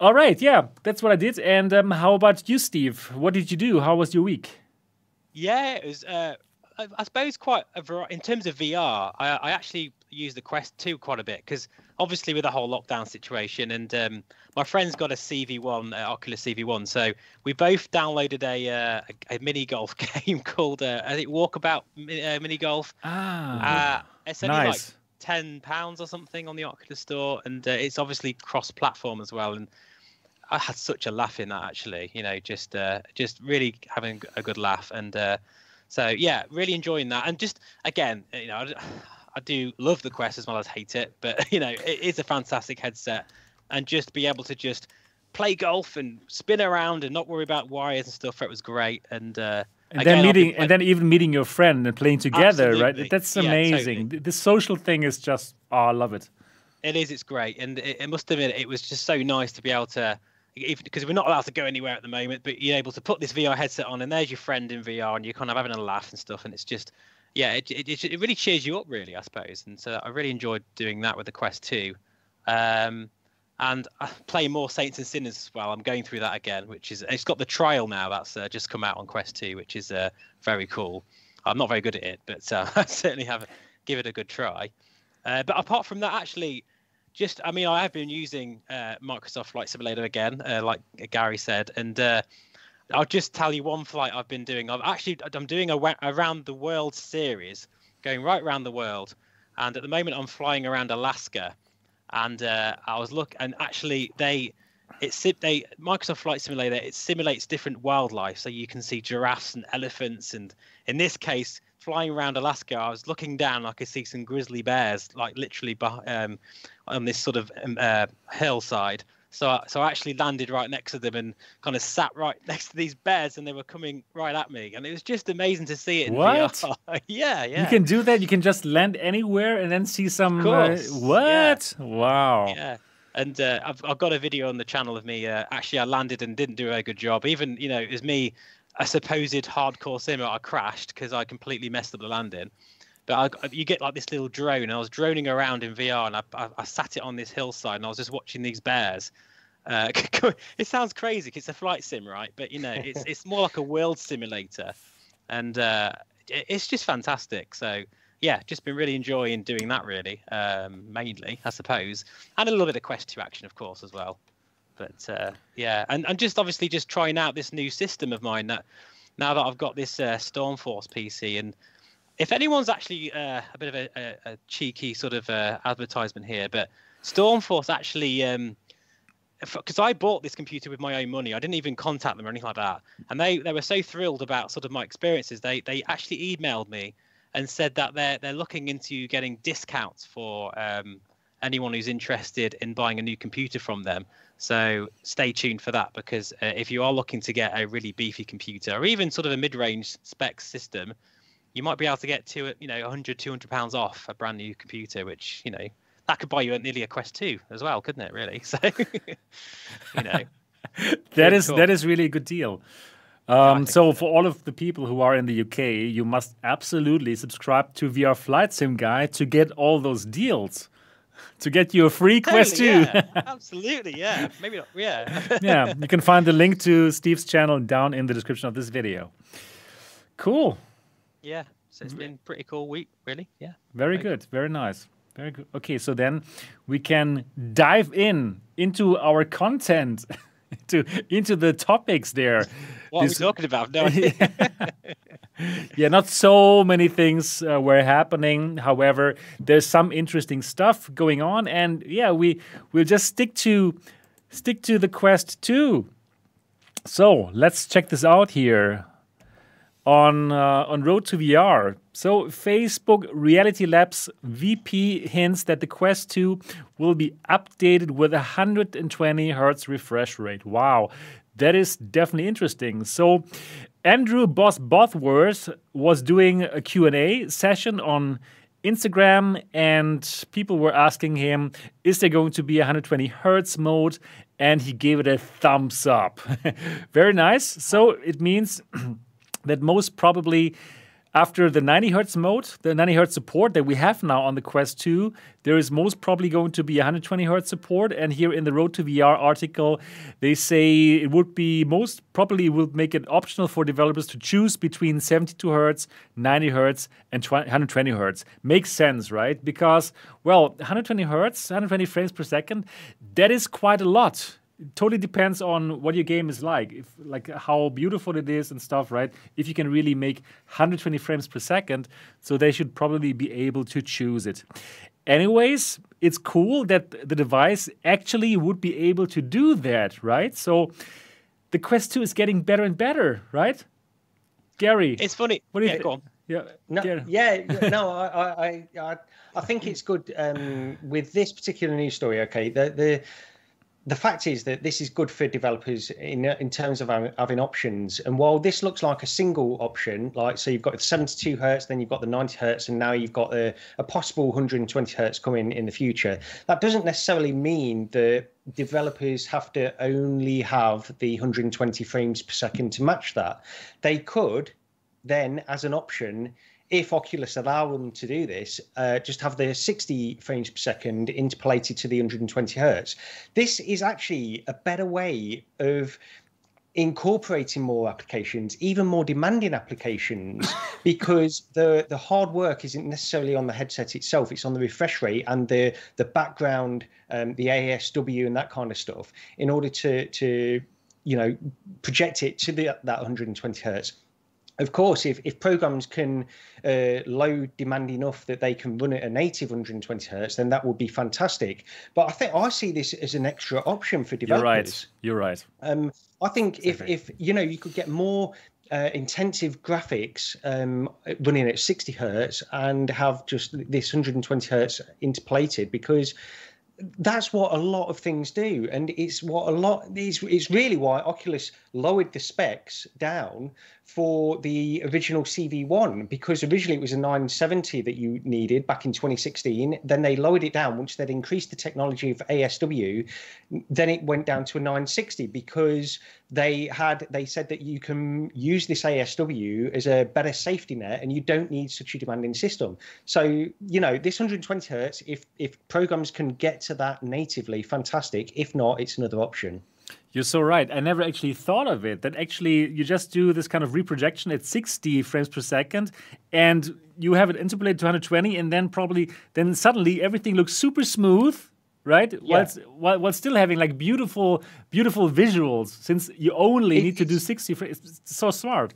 All right, yeah, that's what I did. And um, how about you, Steve? What did you do? How was your week? Yeah, it was. Uh, I, I suppose quite a variety in terms of VR. I, I actually use the Quest 2 quite a bit because obviously with the whole lockdown situation, and um, my friend's got a CV1, uh, Oculus CV1, so we both downloaded a uh, a, a mini golf game called uh, I think Walkabout uh, Mini Golf. Ah, Uh, it's only like nice. Ten pounds or something on the Oculus Store, and uh, it's obviously cross-platform as well. And I had such a laugh in that actually. You know, just uh, just really having a good laugh, and uh, so yeah, really enjoying that. And just again, you know, I, I do love the Quest as well as hate it, but you know, it is a fantastic headset, and just be able to just play golf and spin around and not worry about wires and stuff. It was great, and. Uh, and then meeting, and then even meeting your friend and playing together, Absolutely. right? That's Yeah, amazing. totally. The, the social thing is just, oh, I love it. It is. It's great, and it, it must been. it was just so nice to be able to, because we're not allowed to go anywhere at the moment, but you're able to put this VR headset on, and there's your friend in VR, and you're kind of having a laugh and stuff, and it's just, yeah, it it, it really cheers you up, really, I suppose. And so I really enjoyed doing that with the Quest 2. Um, and play more Saints and Sinners as well. I'm going through that again, which is it's got the trial now that's uh, just come out on Quest 2, which is uh, very cool. I'm not very good at it, but uh, I certainly have give it a good try. Uh, but apart from that, actually, just I mean, I have been using uh, Microsoft Flight Simulator again, uh, like Gary said, and I'll just tell you one flight I've been doing. I've actually I'm doing a around the world series, going right around the world, and at the moment I'm flying around Alaska and uh, I was look and actually they it's they Microsoft Flight Simulator it simulates different wildlife. So you can see giraffes and elephants. And in this case flying around Alaska I was looking down I could see some grizzly bears like literally um, on this sort of um, uh, hillside so, so I actually landed right next to them and kind of sat right next to these bears, and they were coming right at me, and it was just amazing to see it. what? Yeah, yeah. You can do that. You can just land anywhere and then see some. Uh, what? Yeah. Wow. Yeah. And uh, I've, I've got a video on the channel of me. Uh, actually, I landed and didn't do a very good job. Even you know, it was me, a supposed hardcore simmer. I crashed because I completely messed up the landing. But I, you get like this little drone, and I was droning around in VR, and I, I, I sat it on this hillside, and I was just watching these bears. Uh, it sounds crazy. It's a flight sim, right? But you know, it's it's more like a world simulator, and uh, it's just fantastic. So yeah, just been really enjoying doing that. Really, um, mainly, I suppose, and a little bit of Quest 2 action, of course, as well. But uh, yeah, and and just obviously just trying out this new system of mine that now that I've got this uh, Stormforce PC and if anyone's actually uh, a bit of a, a, a cheeky sort of uh, advertisement here, but Stormforce actually, because um, I bought this computer with my own money, I didn't even contact them or anything like that, and they they were so thrilled about sort of my experiences. They they actually emailed me and said that they're they're looking into getting discounts for um, anyone who's interested in buying a new computer from them. So stay tuned for that because uh, if you are looking to get a really beefy computer or even sort of a mid-range spec system you might be able to get to you know 100 200 pounds off a brand new computer which you know that could buy you nearly a quest 2 as well couldn't it really so you know that is cool. that is really a good deal um, so for all of the people who are in the UK, you must absolutely subscribe to VR Flight Sim Guy to get all those deals. To get you a free totally, Quest 2. Yeah. absolutely, yeah. Maybe not, yeah. yeah, you can find the link to Steve's channel down in the description of this video. Cool. Yeah, so it's been pretty cool week, really. Yeah. Very, very good. good. Very nice. Very good. Okay, so then we can dive in into our content, into into the topics there. What this, are we talking about? No. yeah, not so many things uh, were happening. However, there's some interesting stuff going on, and yeah, we we'll just stick to stick to the quest too. So let's check this out here on uh, on Road to VR. So Facebook Reality Labs VP hints that the Quest 2 will be updated with a 120 hertz refresh rate. Wow, that is definitely interesting. So Andrew Boss Bosworth was doing a Q&A session on Instagram and people were asking him is there going to be a 120 hertz mode and he gave it a thumbs up. Very nice. So it means that most probably after the 90 hertz mode, the 90 hertz support that we have now on the Quest 2, there is most probably going to be 120 hertz support. And here in the Road to VR article, they say it would be most probably will make it optional for developers to choose between 72 hertz, 90 hertz, and 120 hertz. Makes sense, right? Because, well, 120 hertz, 120 frames per second, that is quite a lot it totally depends on what your game is like. If like how beautiful it is and stuff right? If you can really make 120 frames per second so they should probably be able to choose it. Anyways it's cool that the device actually would be able to do that right? So the quest 2 is getting better and better right? Gary it's funny. what do you yeah, think yeah, no, yeah, no, I, I, I, I think it's good um, with this particular news story. Okay, the the the fact is that this is good for developers in in terms of having options. And while this looks like a single option, like so you've got the 72 hertz, then you've got the 90 hertz, and now you've got a, a possible 120 hertz coming in the future. That doesn't necessarily mean that developers have to only have the 120 frames per second to match that. They could then, as an option, if Oculus allow them to do this, uh, just have the 60 frames per second interpolated to the 120 hertz. This is actually a better way of incorporating more applications, even more demanding applications, because the the hard work isn't necessarily on the headset itself; it's on the refresh rate and the the background, um, the ASW and that kind of stuff, in order to to you know project it to the that 120 hertz of course, if, if programs can uh, load demand enough that they can run at a native 120 hertz, then that would be fantastic. But I think I see this as an extra option for developers. You're right. You're right. Um, I think if, if you know you could get more uh, intensive graphics um, running at 60 hertz and have just this 120 hertz interpolated because that's what a lot of things do and it's what a lot it's, it's really why oculus lowered the specs down for the original CV1 because originally it was a 970 that you needed back in 2016. Then they lowered it down once they'd increased the technology of ASW. Then it went down to a 960 because they had they said that you can use this ASW as a better safety net and you don't need such a demanding system. So you know this 120 hertz, if if programs can get to that natively, fantastic. If not, it's another option. You're so right. I never actually thought of it. That actually you just do this kind of reprojection at 60 frames per second, and you have it interpolated to 120, and then probably then suddenly everything looks super smooth, right? Yeah. While, while, while still having like beautiful, beautiful visuals. Since you only it, need to do 60 frames, it's so smart.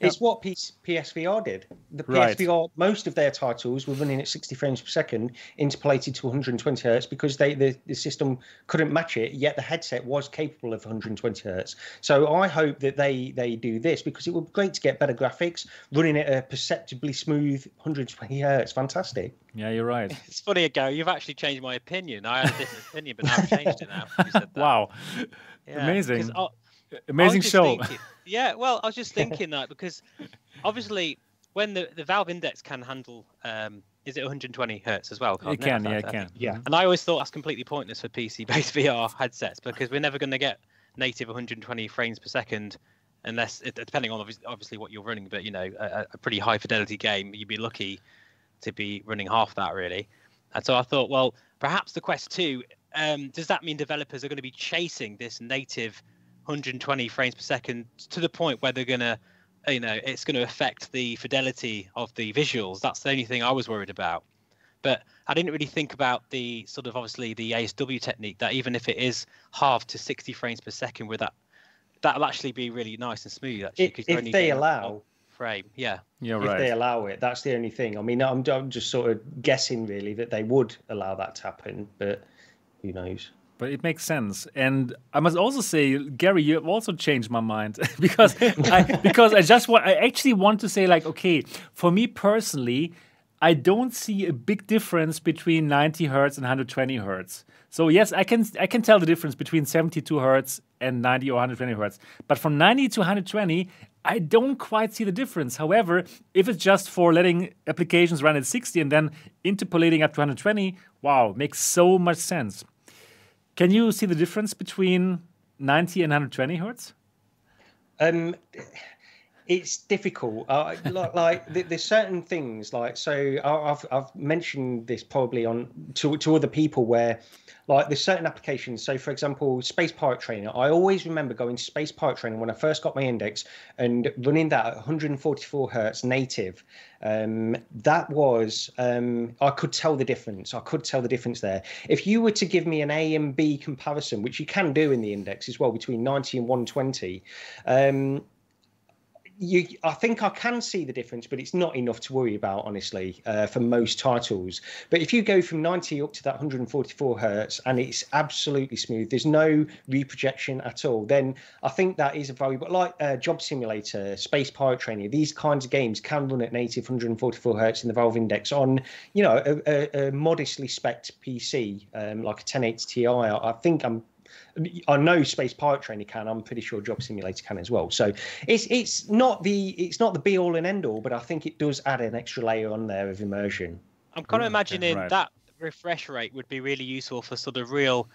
It's what PS- PSVR did. The PSVR, right. most of their titles were running at 60 frames per second, interpolated to 120 hertz because they the, the system couldn't match it. Yet the headset was capable of 120 hertz. So I hope that they they do this because it would be great to get better graphics running at a perceptibly smooth 120 hertz. Fantastic. Yeah, you're right. It's funny, Gary. You've actually changed my opinion. I had a different opinion, but now I've changed it now. Wow, yeah, amazing. Amazing show. Thinking, yeah, well, I was just thinking that because obviously when the, the Valve Index can handle um, is it 120 hertz as well? It can, yeah, it can. Yeah. And I always thought that's completely pointless for PC-based VR headsets because we're never going to get native 120 frames per second unless, depending on obviously what you're running, but you know, a, a pretty high fidelity game, you'd be lucky to be running half that really. And so I thought, well, perhaps the Quest 2, um, does that mean developers are going to be chasing this native 120 frames per second to the point where they're gonna you know it's going to affect the fidelity of the visuals. That's the only thing i was worried about. But i didn't really think about the sort of obviously the asw technique that even if it is half to 60 frames per second with that that'll actually be really nice and smooth actually if, if they allow. frame. Yeah. Yeah right. if they allow it that's the only thing. I mean I'm, I'm just sort of guessing really that they would allow that to happen but who knows but it makes sense. And I must also say, Gary, you have also changed my mind because I, because I just want I actually want to say like, okay, for me personally, I don't see a big difference between 90 hertz and 120 hertz. So yes, I can I can tell the difference between 72 hertz and 90 or 120 hertz. But from 90 to 120, I don't quite see the difference. However, if it's just for letting applications run at 60 and then interpolating up to 120, wow, makes so much sense. Can you see the difference between 90 and 120 hertz? Um, it's difficult. Uh, like, like, there's certain things like so. I've I've mentioned this probably on to to other people where like there's certain applications. So for example, Space Pirate Trainer. I always remember going to Space Pirate Trainer when I first got my index and running that at 144 hertz native. Um, that was um, I could tell the difference. I could tell the difference there. If you were to give me an A and B comparison, which you can do in the index as well, between 90 and 120. Um, you, I think I can see the difference, but it's not enough to worry about, honestly, uh, for most titles. But if you go from 90 up to that 144 hertz and it's absolutely smooth, there's no reprojection at all, then I think that is a valuable, like uh, Job Simulator, Space Pirate Trainer, these kinds of games can run at native 144 hertz in the Valve Index on, you know, a, a, a modestly spec PC, um, like a 1080 Ti. I think I'm I know Space Pirate Trainer can. I'm pretty sure Job Simulator can as well. So it's it's not the it's not the be all and end all, but I think it does add an extra layer on there of immersion. I'm kind of imagining right. that refresh rate would be really useful for sort of real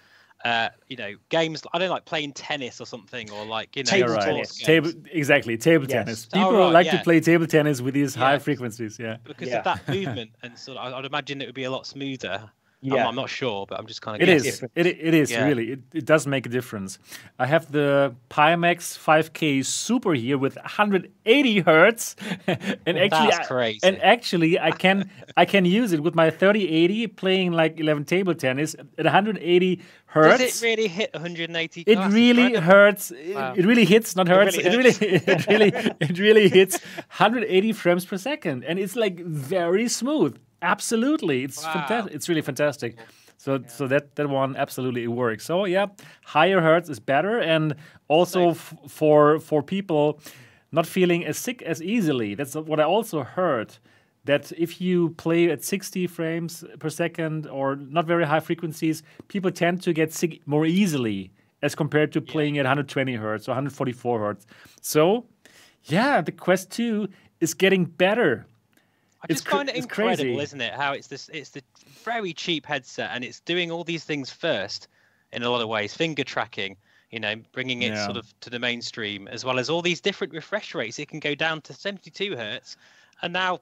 uh, you know, games. I don't like playing tennis or something, or like you know, Table right. tennis. Table exactly table Yes. tennis. Oh, People right, like yeah. to play table tennis with these high frequencies. Yeah. because Yeah. of that movement and sort of. I'd imagine it would be a lot smoother. I'm, Yeah. I'm not sure, but I'm just kind of. It is. It, it is Yeah. really. It, it does make a difference. I have the Pimax 5K Super here with 180 hertz, and actually, That's I- crazy. and actually, I can I can use it with my 3080 playing like 11 table tennis at 180 hertz. Does it really hit 180? It really hurts. It, Wow. it really hits, not hurts. It really really, it really, it really hits 180 frames per second, and it's like very smooth. Absolutely, it's Wow. fantastic. It's really fantastic. So, so that that one absolutely it works. So yeah, higher hertz is better, and also f- for for people not feeling as sick as easily. That's what I also heard. That if you play at 60 frames per second or not very high frequencies, people tend to get sick more easily as compared to playing at 120 hertz or 144 hertz. So, yeah, the Quest 2 is getting better. I It's just cr- find it incredible, isn't it? How it's this, it's the very cheap headset, and it's doing all these things first in a lot of ways. Finger tracking, you know, bringing it Yeah. sort of to the mainstream, as well as all these different refresh rates. It can go down to 72 hertz, and now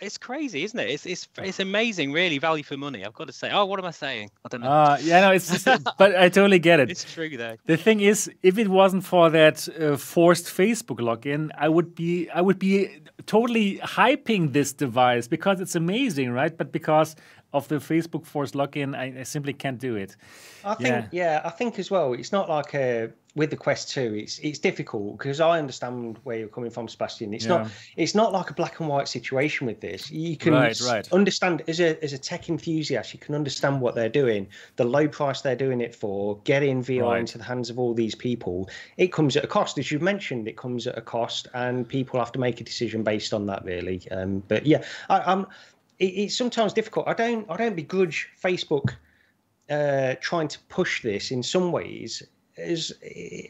it's crazy, isn't it? It's it's it's amazing, really, value for money. I've got to say. Oh, what am I saying? I don't know. Uh, yeah, no, it's just, but I totally get it. it's true though. The thing is, if it wasn't for that uh, forced Facebook login, I would be I would be totally hyping this device because it's amazing, right? But because of the Facebook forced login, I, I simply can't do it. I think, yeah. I think as well. It's not like a with the Quest Two. It's it's difficult because I understand where you're coming from, Sebastian. It's Yeah. not it's not like a black and white situation with this. You can Right, right. understand as a as a tech enthusiast, you can understand what they're doing, the low price they're doing it for, getting VR Right. into the hands of all these people. It comes at a cost, as you've mentioned. It comes at a cost, and people have to make a decision based on that, really. Um, but yeah, I, I'm. It, it's sometimes difficult. I don't. I don't begrudge Facebook uh, trying to push this in some ways as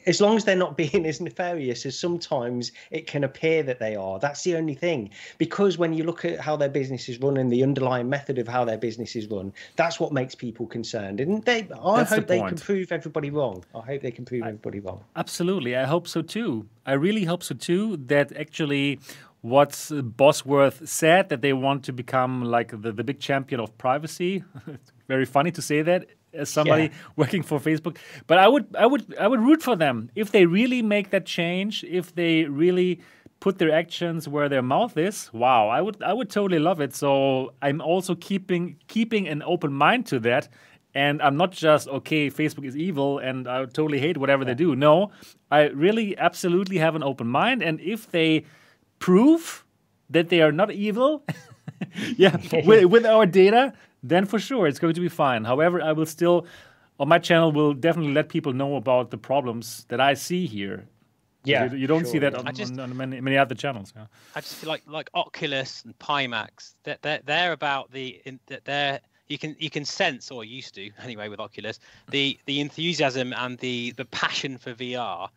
as long as they're not being as nefarious as sometimes it can appear that they are that's the only thing because when you look at how their business is run and the underlying method of how their business is run that's what makes people concerned and they i That's the hope they can prove everybody wrong i hope they can prove everybody wrong Absolutely, I hope so too. I really hope so too. That actually, what Bosworth said that they want to become like the, the big champion of privacy. Very funny to say that as somebody Yeah. working for Facebook. But I would, I would, I would root for them if they really make that change. If they really put their actions where their mouth is. Wow, I would, I would totally love it. So I'm also keeping keeping an open mind to that. And I'm not just, okay, Facebook is evil and I totally hate whatever they do. No, I really absolutely have an open mind. And if they prove that they are not evil, yeah, with, with our data, then for sure it's going to be fine. However, I will still, on my channel, will definitely let people know about the problems that I see here. yeah You, you don't see that on, just- on, on many, many other channels. Yeah. I just feel like like Oculus and Pimax. They're they're, they're about the in, that they're you can you can sense or used to anyway with Oculus the the enthusiasm and the the passion for VR,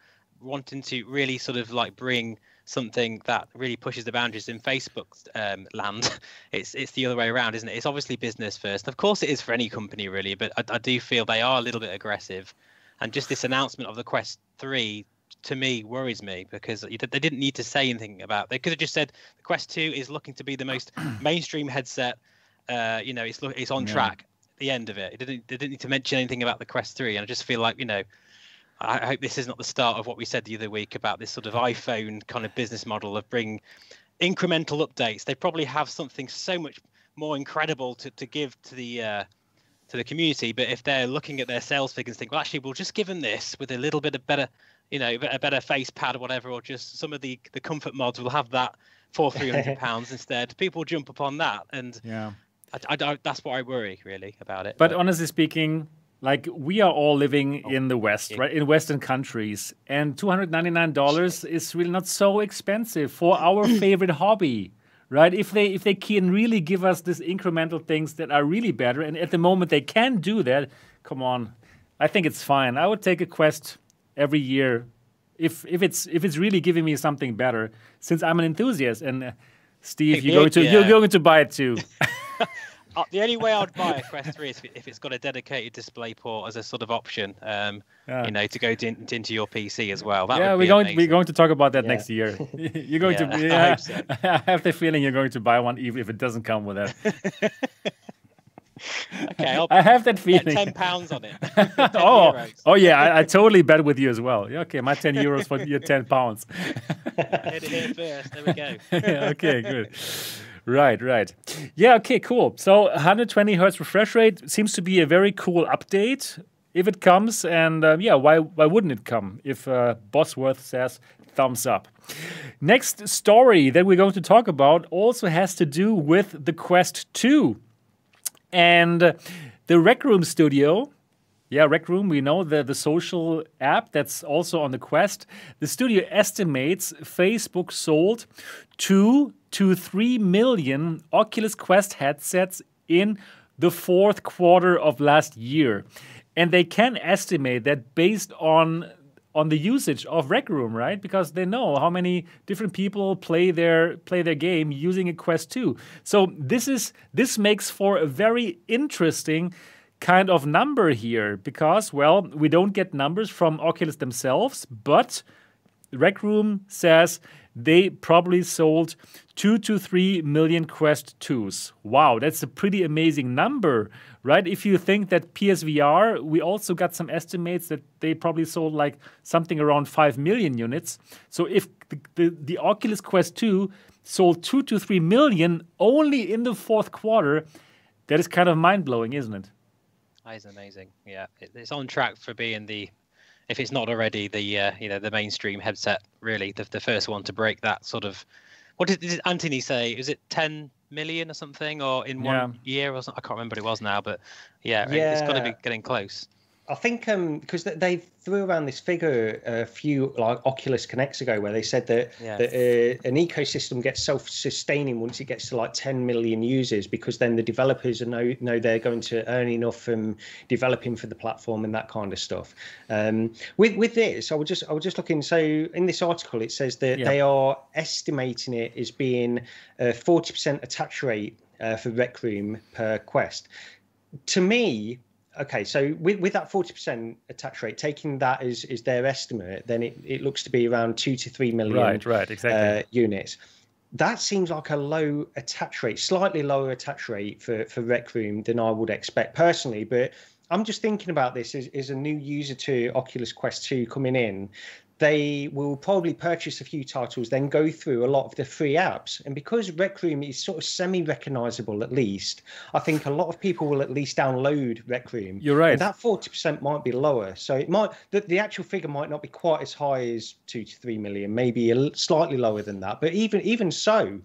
wanting to really sort of like bring something that really pushes the boundaries in Facebook's um, land. It's it's the other way around, isn't it? It's obviously business first. Of course, it is for any company really, but I, I do feel they are a little bit aggressive, and just this announcement of the Quest Three to me worries me because they didn't need to say anything about. They could have just said the Quest Two is looking to be the most mainstream headset. Uh, you know, it's it's on Yeah. track. The end of it, it didn't they didn't need to mention anything about the Quest Three, and I just feel like you know. I hope this is not the start of what we said the other week about this sort of iPhone kind of business model of bring incremental updates. They probably have something so much more incredible to, to give to the uh, to the community. But if they're looking at their sales figures and think, well, actually, we'll just give them this with a little bit of better, you know, a better face pad or whatever, or just some of the the comfort mods will have that for three hundred pounds instead. People jump upon that, and Yeah. I, I that's what I worry really about it. But honestly speaking, like we are all living Oh, in the West, right? In Western countries, and two hundred ninety nine dollars is really not so expensive for our favorite hobby, right? If they if they can really give us these incremental things that are really better, and at the moment they can do that, come on. I think it's fine. I would take a quest every year if if it's if it's really giving me something better. Since I'm an enthusiast, and uh, Steve, you're going to yeah. you're going to buy it too. Uh, the only way I'd buy a Quest 3 is if it's got a dedicated display port as a sort of option, um, Yeah. you know, to go to, into your PC as well. That yeah, we're going amazing. we're going to talk about that Yeah. next year. you're going Yeah, to. I Yeah, hope so. I have the feeling you're going to buy one even if it doesn't come with that. Okay, I'll I have that feeling. ten pounds on it. oh, euros. oh yeah, I, I totally bet with you as well. Yeah, okay, my ten euros for your ten pounds. Heard it here first. There we go. Yeah, okay, good. Right, right. Yeah, okay, cool. So 120 hertz refresh rate seems to be a very cool update if it comes. And uh, yeah, why why wouldn't it come if uh, Bosworth says thumbs up? Next story that we're going to talk about also has to do with the Quest 2 and the Rec Room Studio. Yeah, Rec Room, we know the, the social app that's also on the Quest. The studio estimates Facebook sold two to three million Oculus Quest headsets in the fourth quarter of last year. And they can estimate that based on on the usage of Rec Room, right? Because they know how many different people play their play their game using a Quest 2. So this is this makes for a very interesting kind of number here because well, we don't get numbers from Oculus themselves, but Rec Room says they probably sold two to three million Quest 2s. Wow, that's a pretty amazing number, right? If you think that PSVR, we also got some estimates that they probably sold like something around 5 million units. So if the, the, the Oculus Quest 2 sold two to three million only in the fourth quarter, that is kind of mind blowing, isn't it? That is amazing. Yeah, it's on track for being the, if it's not already the, uh, you know, the mainstream headset. Really, the, the first one to break that sort of. What did, did Anthony say? Is it 10 million or something, or in one Yeah. year or something? I can't remember what it was now, but yeah, it- it's got to be getting close. I think um because they, they threw around this figure a few like Oculus Connects ago where they said that, Yeah. that uh, an ecosystem gets self-sustaining once it gets to like 10 million users because then the developers are know know they're going to earn enough from developing for the platform and that kind of stuff. Um, with with this, I was just I was just looking. So in this article, it says that Yeah. they are estimating it as being a 40% attach rate uh, for Rec Room per Quest to me okay so with, with that 40% attach rate taking that as is their estimate then it, it looks to be around two to three million Right, right, exactly. uh, units that seems like a low attach rate slightly lower attach rate for for rec room than i would expect personally but i'm just thinking about this as, as a new user to oculus quest 2 coming in they will probably purchase a few titles, then go through a lot of the free apps. And because Rec Room is sort of semi recognizable, at least, I think a lot of people will at least download Rec Room. You're right. And that 40% might be lower. So it might, the, the actual figure might not be quite as high as two to three million, maybe a slightly lower than that. But even even so,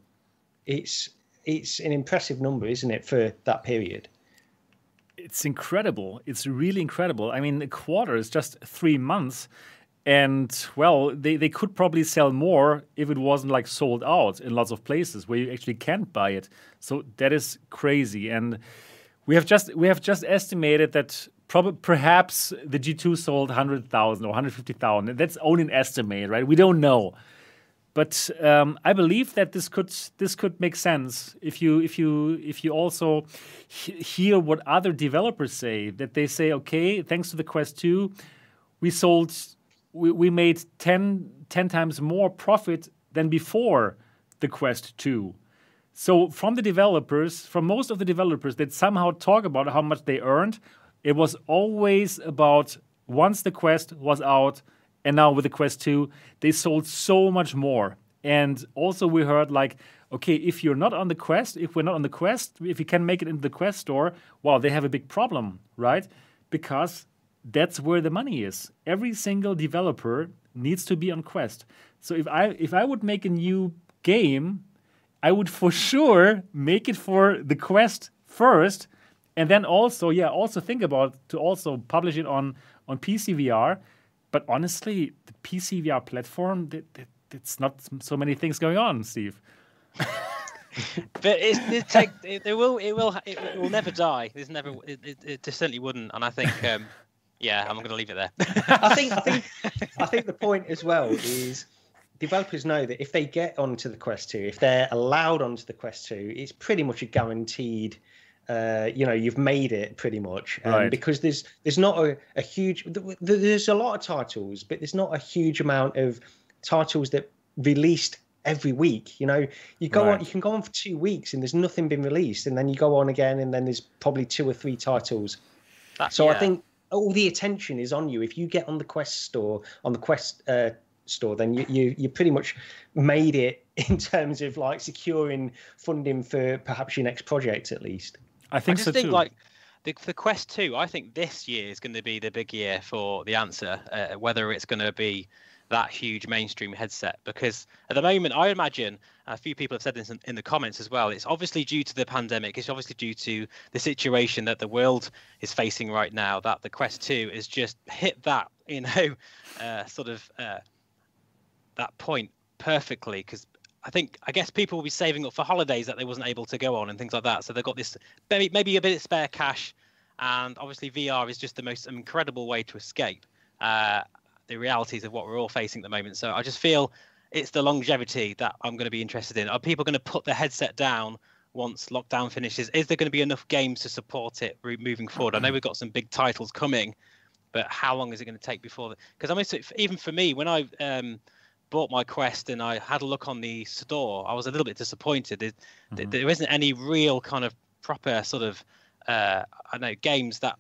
it's it's an impressive number, isn't it, for that period? it's incredible. It's really incredible. I mean, a quarter is just three months. And well, they, they could probably sell more if it wasn't like sold out in lots of places where you actually can't buy it. So that is crazy. And we have just we have just estimated that prob- perhaps the G2 sold 100,000 or 150,000. That's only an estimate, right? We don't know. But um, I believe that this could this could make sense if you if you if you also he- hear what other developers say. That they say, okay, thanks to the Quest 2, we sold we, we made 10, 10 times more profit than before the Quest 2. So from the developers, from most of the developers that somehow talk about how much they earned, it was always about once the Quest was out, and now with the Quest 2, they sold so much more. And also we heard like, okay, if you're not on the Quest, if we're not on the Quest, if you can make it into the Quest store, wow, they have a big problem, right? Because that's where the money is. Every single developer needs to be on Quest. So if I if I would make a new game, I would for sure make it for the Quest first, and then also yeah also think about to also publish it on on PC VR. But honestly, the PC VR platform, that, that, it's not so many things going on, Steve. but it's, it take it, it will it will it will never die. There's never it, it, it certainly wouldn't, and I think um, Yeah, I'm going to leave it there. I think I think I think the point as well is developers know that if they get onto the Quest 2, if they're allowed onto the Quest 2, it's pretty much a guaranteed. Uh, you know, you've made it pretty much, um, Right. because there's there's not a, a huge. th- th- There's a lot of titles, but there's not a huge amount of titles that released every week. You know, you go Right. on, you can go on for two weeks and there's nothing been released, and then you go on again, and then there's probably two or three titles. That- So I think all the attention is on you. If you get on the Quest store, on the Quest uh, store, then you, you you pretty much made it in terms of like securing funding for perhaps your next project at least. I I think just so think too. like the, the Quest 2, I think this year is going to be the big year for the answer, uh, whether it's going to be that huge mainstream headset. Because at the moment, I imagine a few people have said this in, in the comments as well. It's obviously due to the pandemic. It's obviously due to the situation that the world is facing right now. That the Quest 2 is just hit that, you know, uh, sort of uh, that point perfectly. Because I think I guess people will be saving up for holidays that they wasn't able to go on and things like that. So they've got this maybe maybe a bit of spare cash, and obviously VR is just the most incredible way to escape uh, the realities of what we're all facing at the moment. So I just feel it's the longevity that I'm going to be interested in. Are people going to put the headset down? Once lockdown finishes, is there going to be enough games to support it moving forward? I know we've got some big titles coming, but how long is it going to take before? Because I mean, even for me, when I um, bought my Quest and I had a look on the store, I was a little bit disappointed. There, th- there isn't any real kind of proper sort of uh, I know games that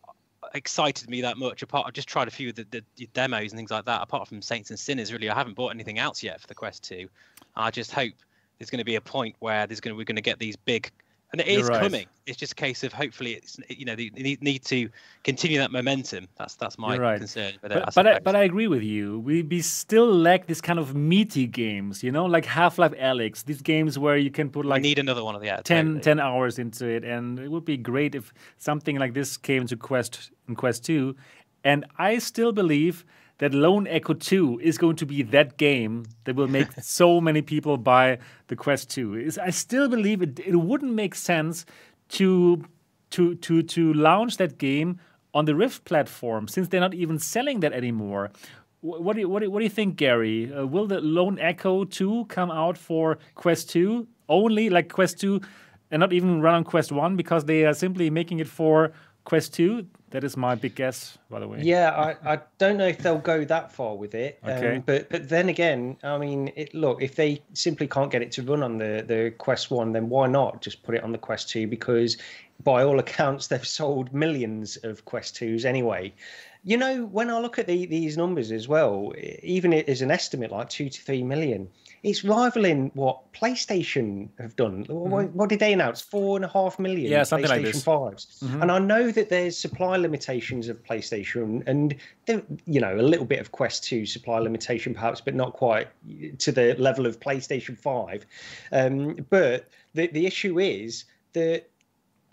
excited me that much. Apart, I've just tried a few of the, the, the demos and things like that. Apart from Saints and Sinners, really, I haven't bought anything else yet for the Quest Two. I just hope there's going to be a point where there's going to we're going to get these big. And it You're is right. coming. It's just a case of hopefully it's you know they need, to continue that momentum. That's that's my right. concern. But, I but, I, but I agree with you. We, we still lack this kind of meaty games, you know, like Half Life Alyx, these games where you can put like need another one of the yeah, 10, totally. 10 hours into it. And it would be great if something like this came to Quest in Quest 2. And I still believe that Lone Echo 2 is going to be that game that will make so many people buy the Quest 2. Is- I still believe it, it wouldn't make sense to, to, to, to launch that game on the Rift platform since they're not even selling that anymore. What do you, what do you, what do you think, Gary? Uh, will the Lone Echo 2 come out for Quest 2 only, like Quest 2, and not even run on Quest 1 because they are simply making it for Quest 2? That is my big guess, by the way. Yeah, I, I don't know if they'll go that far with it. Okay. Um, but but then again, I mean, it, look, if they simply can't get it to run on the, the Quest 1, then why not just put it on the Quest 2? Because by all accounts, they've sold millions of Quest 2s anyway. You know, when I look at the, these numbers as well, even as an estimate like two to three million, it's rivaling what PlayStation have done. What, what did they announce? Four and a half million Mm-hmm. Yeah, something like PlayStation this. 5s. And I know that there's supply limitations of PlayStation and, you know, a little bit of Quest 2 supply limitation perhaps, but not quite to the level of PlayStation 5. Um, but the, the issue is that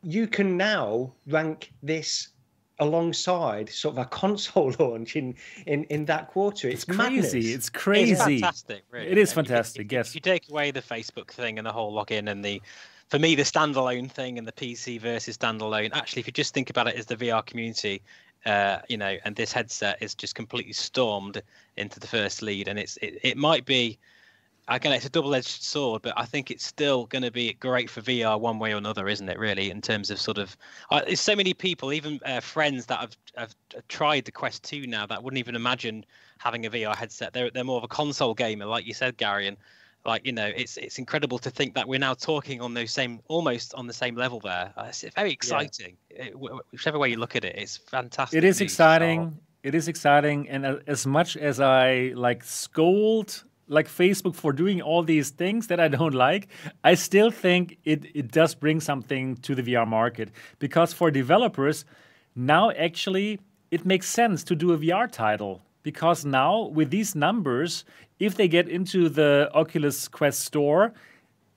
you can now rank this alongside sort of a console launch in in, in that quarter. It's, It's crazy. It's It's crazy. fantastic, really. It is If you- fantastic, if, yes. If you take away the Facebook thing and the whole login and the, for me, the standalone thing and the PC versus standalone. Actually, if you just think about it as the VR community, uh, you know, and this headset is just completely stormed into the first lead, and it's it, it might be. Again, it's a double-edged sword, but I think it's still going to be great for VR one way or another, isn't it? Really, in terms of sort of, uh, there's so many people, even uh, friends that have, have tried the Quest 2 now that wouldn't even imagine having a VR headset. They're they're more of a console gamer, like you said, Gary, and like you know, it's it's incredible to think that we're now talking on those same, almost on the same level there. Uh, it's very exciting. It- whichever way you look at it, it's fantastic. It is exciting. It is exciting, and as much as I like scold like Facebook for doing all these things that I don't like, I still think it it does bring something to the VR market. Because for developers now actually it makes sense to do a VR title. Because now with these numbers, if they get into the Oculus Quest store,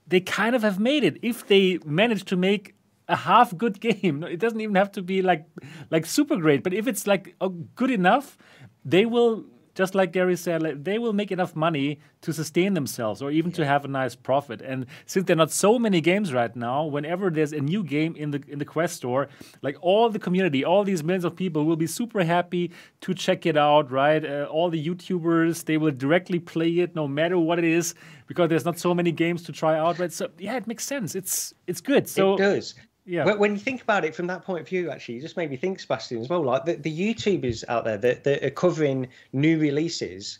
they kind of have made it. If they manage to make a half good game, it doesn't even have to be like like super great, but if it's like uh, good enough, they will just like Gary said, like, they will make enough money to sustain themselves or even to have a nice profit. And since there are not so many games right now, whenever there's a new game in the in the Quest store, like all the community, all these millions of people will be super happy to check it out, right? Uh, all the YouTubers, they will directly play it no matter what it is because there's not so many games to try out, right? So yeah, it makes sense. It's it's good. So it does. Yeah. But when you think about it from that point of view, actually, you just made me think, Sebastian, as well. Like the, the YouTubers out there that, that are covering new releases,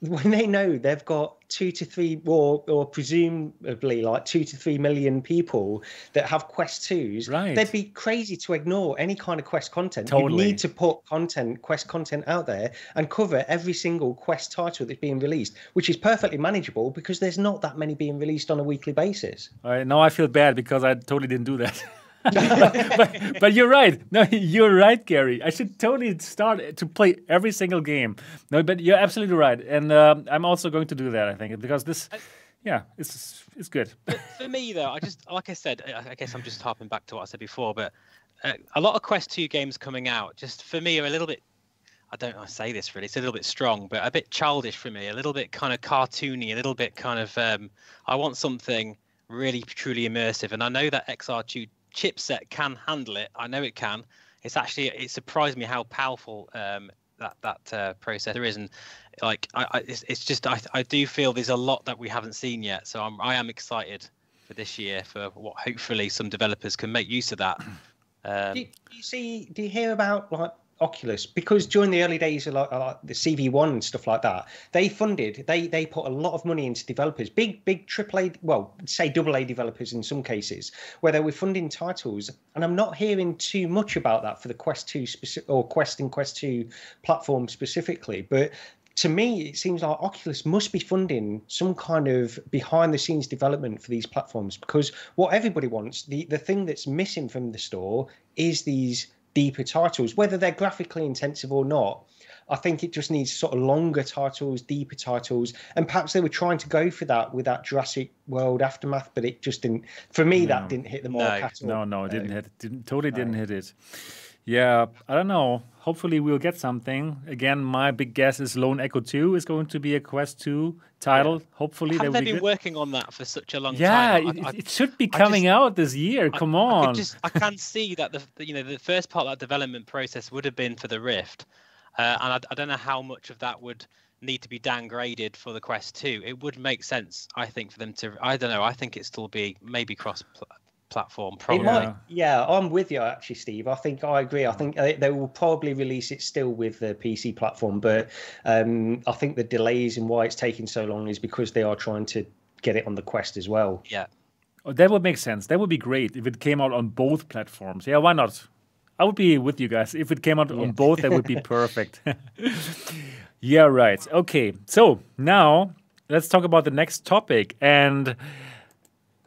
when they know they've got two to three, or, or presumably like two to three million people that have Quest 2s, Right. they'd be crazy to ignore any kind of Quest content. Totally. You need to put content, Quest content out there and cover every single Quest title that's being released, which is perfectly manageable because there's not that many being released on a weekly basis. All right, now I feel bad because I totally didn't do that. but, but you're right. No, you're right, Gary. I should totally start to play every single game. No, but you're absolutely right, and um, I'm also going to do that. I think because this, yeah, it's it's good. But for me, though, I just like I said, I I guess I'm just harping back to what I said before, but uh, a lot of Quest 2 games coming out, just for me, are a little bit. I don't to say this really; it's a little bit strong, but a bit childish for me, a little bit kind of cartoony, a little bit kind of. Um, I want something really truly immersive, and I know that XR2 chipset can handle it. I know it can. It's actually it surprised me how powerful um, that that uh, processor is, and like I, I it's, it's just I, I do feel there's a lot that we haven't seen yet. So I'm I am excited for this year for what hopefully some developers can make use of that. Um, do, do you see? Do you hear about like Oculus? Because during the early days of like, like the CV1 and stuff like that, they funded, they they put a lot of money into developers, big big AAA, well, say double A developers in some cases, where they were funding titles. And I'm not hearing too much about that for the Quest 2 specific or Quest and Quest 2 platform specifically, but. To me, it seems like Oculus must be funding some kind of behind the scenes development for these platforms because what everybody wants, the, the thing that's missing from the store is these deeper titles, whether they're graphically intensive or not. I think it just needs sort of longer titles, deeper titles, and perhaps they were trying to go for that with that Jurassic World aftermath, but it just didn't. For me, that didn't hit the mark No. at all. No, no, it didn't hit. It didn't totally didn't hit it. Yeah, I don't know. Hopefully, we'll get something. Again, my big guess is Lone Echo 2 is going to be a Quest 2 title. Hopefully, have will they be been good. working on that for such a long Yeah, time? it, I- I- it- it should be coming just- out this year. I- Come I, on. could just I can see that the, you know the first part of that development process would have been for the Rift, uh, and I, I don't know how much of that would need to be downgraded for the Quest 2. It would make sense, I think, for them to. I don't know. I think it still be maybe cross platform probably. might, yeah, I'm with you actually, Steve. I think I agree. I think they, they will probably release it still with the PC platform, but um, I think the delays and why it's taking so long is because they are trying to get it on the Quest as well. Yeah. Oh, that would make sense. That would be great if it came out on both platforms. Yeah, why not? I would be with you guys. If it came out on both, that would be perfect. yeah, right. Okay, so now let's talk about the next topic. And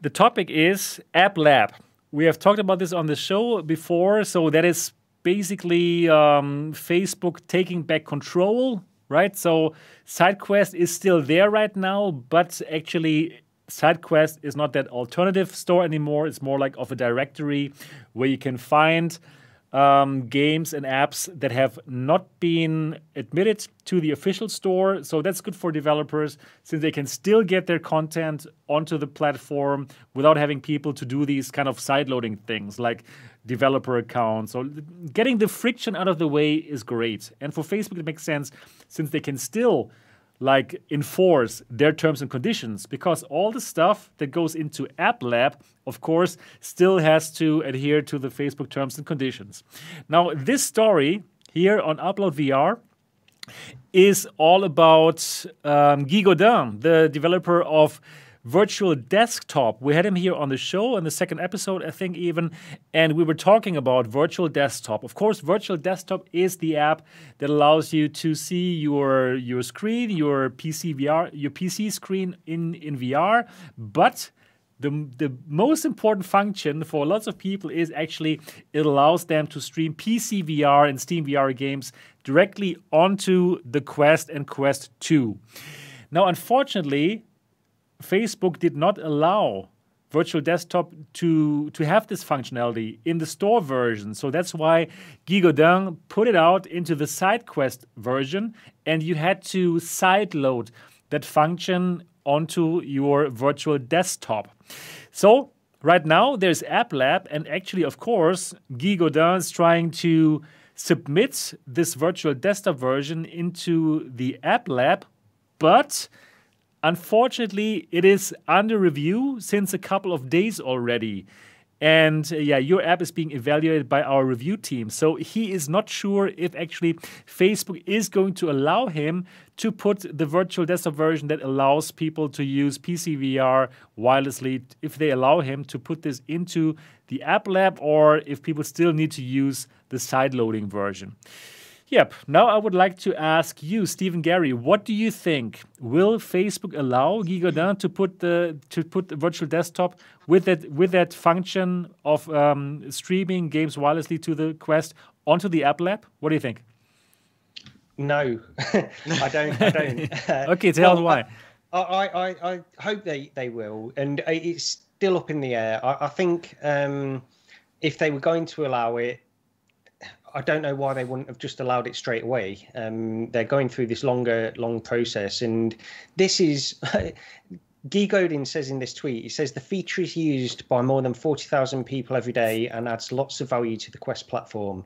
the topic is App Lab. We have talked about this on the show before. So that is basically um, Facebook taking back control, right? So SideQuest is still there right now, but actually SideQuest is not that alternative store anymore. It's more like of a directory where you can find um, games and apps that have not been admitted to the official store. So that's good for developers since they can still get their content onto the platform without having people to do these kind of side loading things like developer accounts. So getting the friction out of the way is great. And for Facebook, it makes sense since they can still like enforce their terms and conditions because all the stuff that goes into app lab of course still has to adhere to the facebook terms and conditions. Now this story here on upload vr is all about um, Guy Godin, the developer of Virtual Desktop. We had him here on the show in the second episode, I think, even, and we were talking about Virtual Desktop. Of course, Virtual Desktop is the app that allows you to see your your screen, your PC VR, your PC screen in in VR, but the, the most important function for lots of people is actually it allows them to stream PC VR and Steam VR games directly onto the Quest and Quest 2. Now, unfortunately, Facebook did not allow virtual desktop to to have this functionality in the store version. So that's why Guy Godin put it out into the SideQuest version, and you had to sideload that function onto your virtual desktop. So right now there's App Lab, and actually, of course, Guy Godin is trying to submit this virtual desktop version into the App Lab, but unfortunately, it is under review since a couple of days already. And uh, yeah, your app is being evaluated by our review team. So he is not sure if actually Facebook is going to allow him to put the virtual desktop version that allows people to use PCVR wirelessly, if they allow him to put this into the app lab, or if people still need to use the side loading version. Yep. Now I would like to ask you, Stephen Gary, what do you think? Will Facebook allow Guy Godin to put the to put the virtual desktop with that with that function of um, streaming games wirelessly to the Quest onto the App Lab? What do you think? No, I don't. I don't. okay, tell well, why. I, I, I, I, hope they, they will, and it's still up in the air. I, I think um, if they were going to allow it, I don't know why they wouldn't have just allowed it straight away. Um, they're going through this longer, long process, and this is. Guy Godin says in this tweet, he says the feature is used by more than 40,000 people every day and adds lots of value to the Quest platform.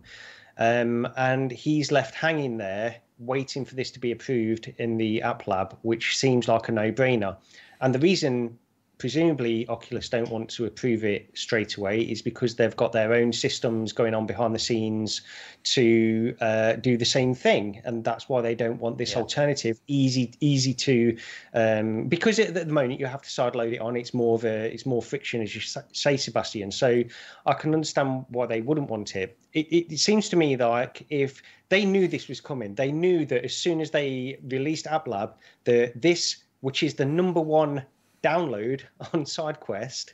Um, and he's left hanging there, waiting for this to be approved in the App Lab, which seems like a no brainer. And the reason presumably Oculus don't want to approve it straight away is because they've got their own systems going on behind the scenes to uh, do the same thing, and that's why they don't want this yeah. alternative easy easy to um, because at the moment you have to sideload it on. It's more of a it's more friction, as you say, Sebastian. So I can understand why they wouldn't want it. It, it, it seems to me like if they knew this was coming, they knew that as soon as they released AppLab, that this which is the number one download on SideQuest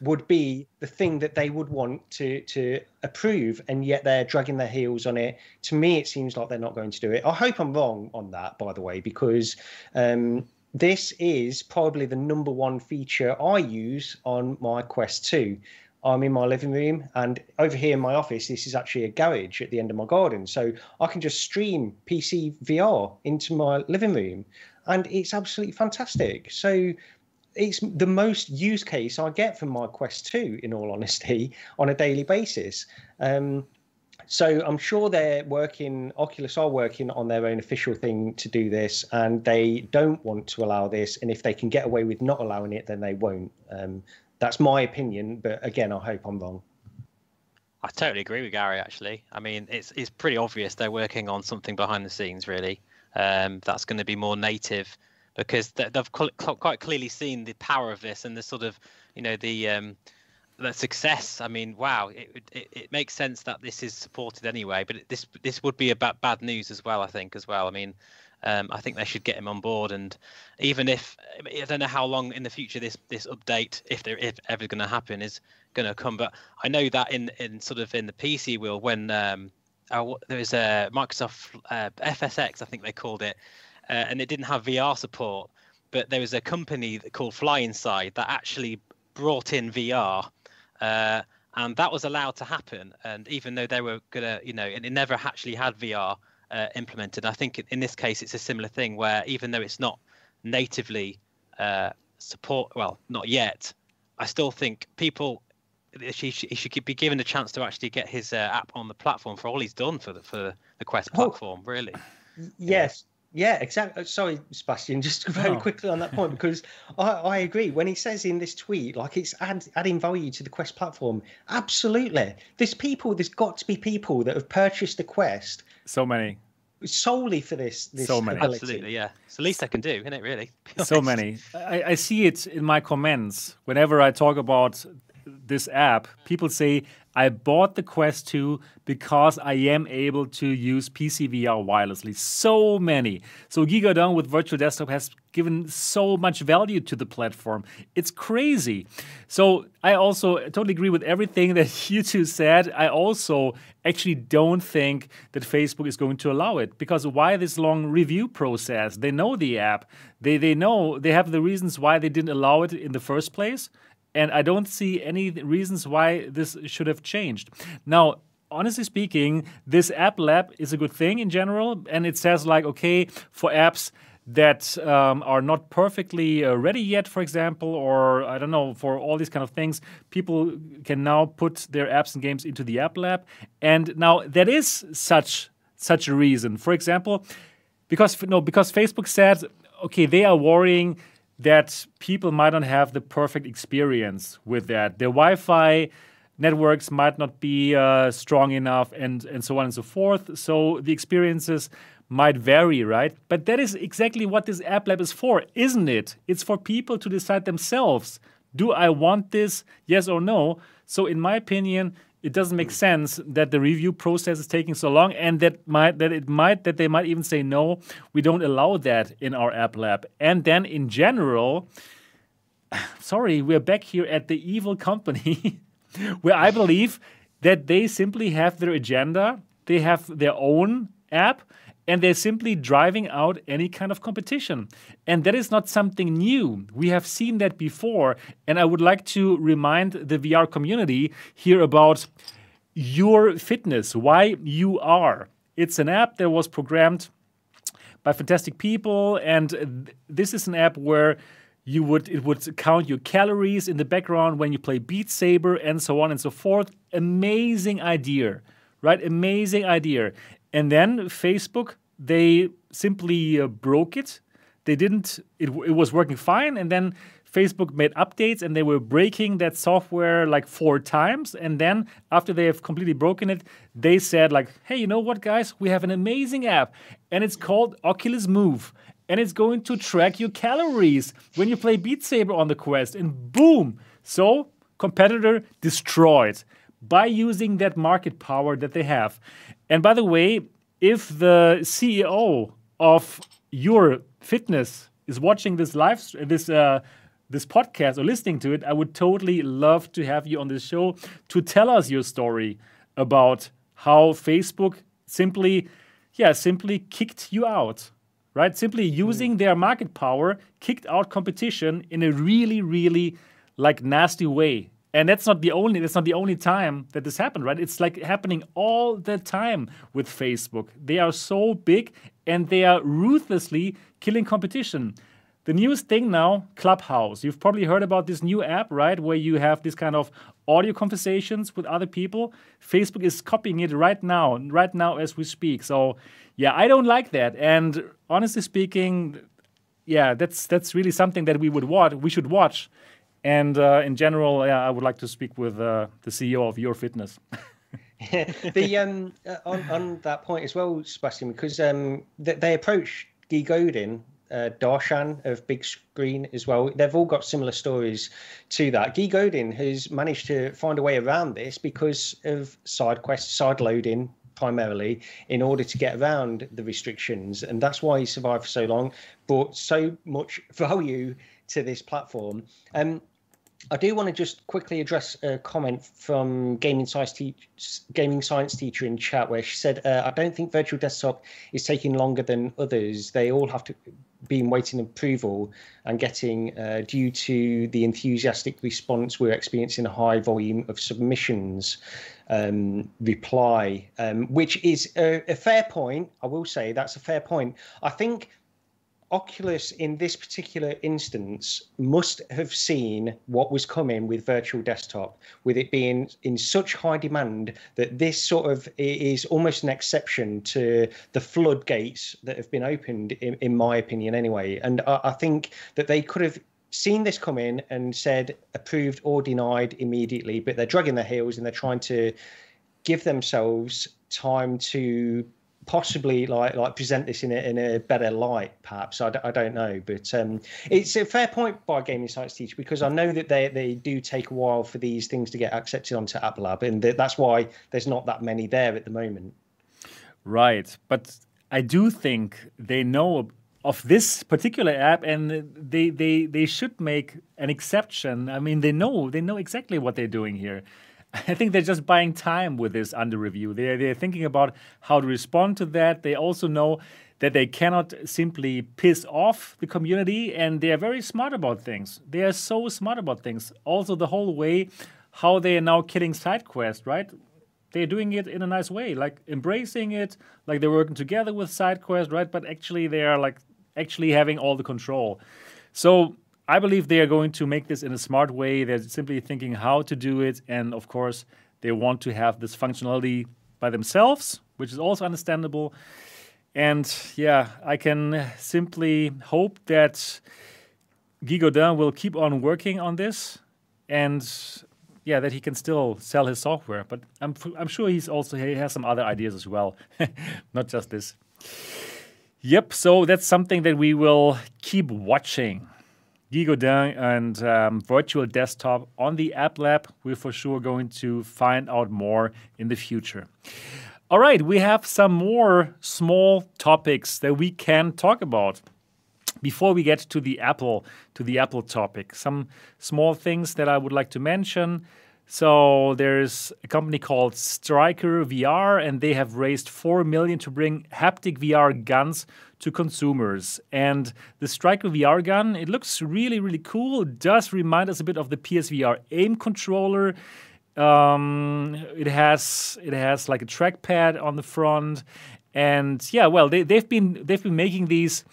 would be the thing that they would want to to approve, and yet they're dragging their heels on it. To me, it seems like they're not going to do it. I hope I'm wrong on that, by the way, because um, this is probably the number one feature I use on my Quest 2. I'm in my living room, and over here in my office, this is actually a garage at the end of my garden. So I can just stream PC VR into my living room, and it's absolutely fantastic. So it's the most use case I get from my Quest 2, in all honesty, on a daily basis. Um, so I'm sure they're working, Oculus are working on their own official thing to do this, and they don't want to allow this. And if they can get away with not allowing it, then they won't. Um, that's my opinion, but again, I hope I'm wrong. I totally agree with Gary. Actually, I mean, it's it's pretty obvious they're working on something behind the scenes. Really, um, that's going to be more native because they've quite clearly seen the power of this and the sort of you know the um, the success. I mean, wow, it, it, it makes sense that this is supported anyway. But this this would be about bad news as well. I think as well. I mean, um, I think they should get him on board. And even if I don't know how long in the future this this update, if there if ever going to happen, is going to come. But I know that in in sort of in the PC world when um, uh, there was a Microsoft uh, FSX, I think they called it uh, and it didn't have VR support. But there was a company called FlyInside that actually brought in VR, uh, and that was allowed to happen. And even though they were gonna, you know, and it never actually had VR uh, implemented. I think in this case it's a similar thing where even though it's not natively uh, support, well, not yet, I still think people he, he should be given a chance to actually get his uh, app on the platform for all he's done for the for the Quest platform. Oh, really. Yes, yeah, exactly. Uh, sorry, Sebastian, just very oh. quickly on that point because I, I, agree. When he says in this tweet, like it's add, adding value to the Quest platform, absolutely. There's people. There's got to be people that have purchased the Quest. So many. Solely for this. this so many. Ability. Absolutely, yeah. It's the least I can do, isn't it? Really. So many. I, I see it in my comments whenever I talk about this app. People say I bought the Quest 2 because I am able to use PCVR wirelessly. So many. So Godin with Virtual Desktop has given so much value to the platform. It's crazy. So I also totally agree with everything that you two said. I also actually don't think that Facebook is going to allow it because why this long review process? They know the app. They they know they have the reasons why they didn't allow it in the first place And I don't see any reasons why this should have changed. Now, honestly speaking, this app lab is a good thing in general. And it says, like, okay, for apps that um, are not perfectly uh, ready yet, for example, or I don't know, for all these kind of things, people can now put their apps and games into the app lab. And now that is such such a reason. For example, because no, because Facebook said, okay, they are worrying that people might not have the perfect experience with that. Their Wi-Fi networks might not be uh, strong enough, and and so on and so forth. So the experiences might vary, right? But that is exactly what this app lab is for, isn't it? It's for people to decide themselves do I want this, yes or no? So, in my opinion, it doesn't make hmm. sense that the review process is taking so long and that might that it might that they might even say no we don't allow that in our app lab. And then in general sorry we're back here at the evil company where i believe that they simply have their agenda. They have their own app and they're simply driving out any kind of competition. And that is not something new. We have seen that before. And I would like to remind the VR community here about YUR Fitness, why you are. It's an app that was programmed by fantastic people, and this is an app where you would it would count your calories in the background when you play Beat Saber and so on and so forth. Amazing idea, right? Amazing idea. And then Facebook, they simply uh, broke it. They didn't, it, it was working fine. And then Facebook made updates and they were breaking that software like four times. And then after they have completely broken it, they said, like, hey, you know what, guys? We have an amazing app and it's called Oculus Move. And it's going to track your calories when you play Beat Saber on the Quest. And boom! So, competitor destroyed by using that market power that they have. And by the way, if the CEO of YUR Fitness is watching this live this uh, this podcast or listening to it, I would totally love to have you on this show to tell us your story about how Facebook simply, yeah, simply kicked you out, right? Simply using mm. their market power, kicked out competition in a really, really like nasty way and that's not the only that's not the only time that this happened right? It's like happening all the time with facebook. They are so big and they are ruthlessly killing competition. The newest thing now clubhouse. You've probably heard about this new app right where you have this kind of audio conversations with other people. Facebook is copying it right now right now as we speak. So yeah i don't like that. And honestly speaking yeah that's that's really something that we would watch we should watch and uh, in general, yeah, I would like to speak with uh, the CEO of YUR Fitness. the um, uh, on on that point as well, Sebastian, because um, they, they approached Guy Godin, uh, Darshan of Bigscreen as well. They've all got similar stories to that. Guy Godin has managed to find a way around this because of side quests, side loading primarily in order to get around the restrictions, and that's why he survived for so long. Brought so much value to this platform. Um, I do want to just quickly address a comment from gaming science, te- gaming science teacher in chat where she said, uh, "I don't think virtual desktop is taking longer than others. They all have to be waiting approval and getting uh, due to the enthusiastic response we're experiencing a high volume of submissions." Um, reply, um, which is a, a fair point. I will say that's a fair point. I think Oculus, in this particular instance, must have seen what was coming with Virtual Desktop, with it being in such high demand that this sort of is almost an exception to the floodgates that have been opened, in, in my opinion, anyway. And I, I think that they could have seen this come in and said approved or denied immediately, but they're dragging their heels and they're trying to give themselves time to possibly like like present this in a, in a better light perhaps. I d- I don't know. But um, it's a fair point by gaming science teacher because i know that they, they do take a while for these things to get accepted onto app lab and that's why there's not that many there at the moment. Right. But i do think they know of this particular app and they they they should make an exception. I mean they know they know exactly what they're doing here I think they're just buying time with this under review. They're, they're thinking about how to respond to that. They also know that they cannot simply piss off the community, and they are very smart about things. They are so smart about things. Also, the whole way how they are now killing SideQuest, right? They're doing it in a nice way, like embracing it, like they're working together with SideQuest, right? But actually, they are like actually having all the control. So I believe they are going to make this in a smart way. They're simply thinking how to do it, and of course, they want to have this functionality by themselves, which is also understandable. And yeah, I can simply hope that Guy Godin will keep on working on this and yeah, that he can still sell his software. But I'm, I'm sure he's also he has some other ideas as well, not just this. Yep, so that's something that we will keep watching. Guy Godin and um, virtual desktop on the App Lab. We're for sure going to find out more in the future. All right, we have some more small topics that we can talk about before we get to the Apple to the Apple topic. Some small things that I would like to mention. So there's a company called Striker VR, and they have raised four million to bring haptic VR guns to consumers. And the Striker VR gun, it looks really, really cool. It does remind us a bit of the PSVR aim controller. Um, it has it has like a trackpad on the front, and yeah, well, they, they've been they've been making these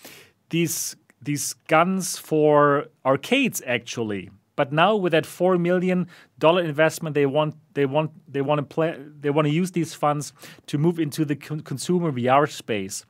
these these guns for arcades actually. But now with that four million dollar investment, they want they want they want to play they want to use these funds to move into the con- consumer VR space.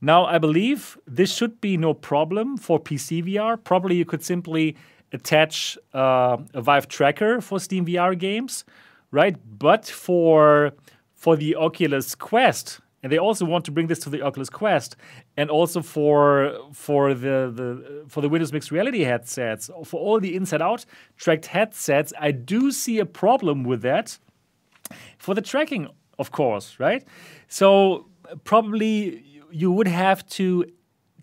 Now I believe this should be no problem for PC VR. Probably you could simply attach uh, a Vive tracker for Steam VR games, right? But for for the Oculus Quest, and they also want to bring this to the Oculus Quest, and also for for the, the for the Windows Mixed Reality headsets, for all the Inside Out tracked headsets, I do see a problem with that. For the tracking, of course, right? So probably you would have to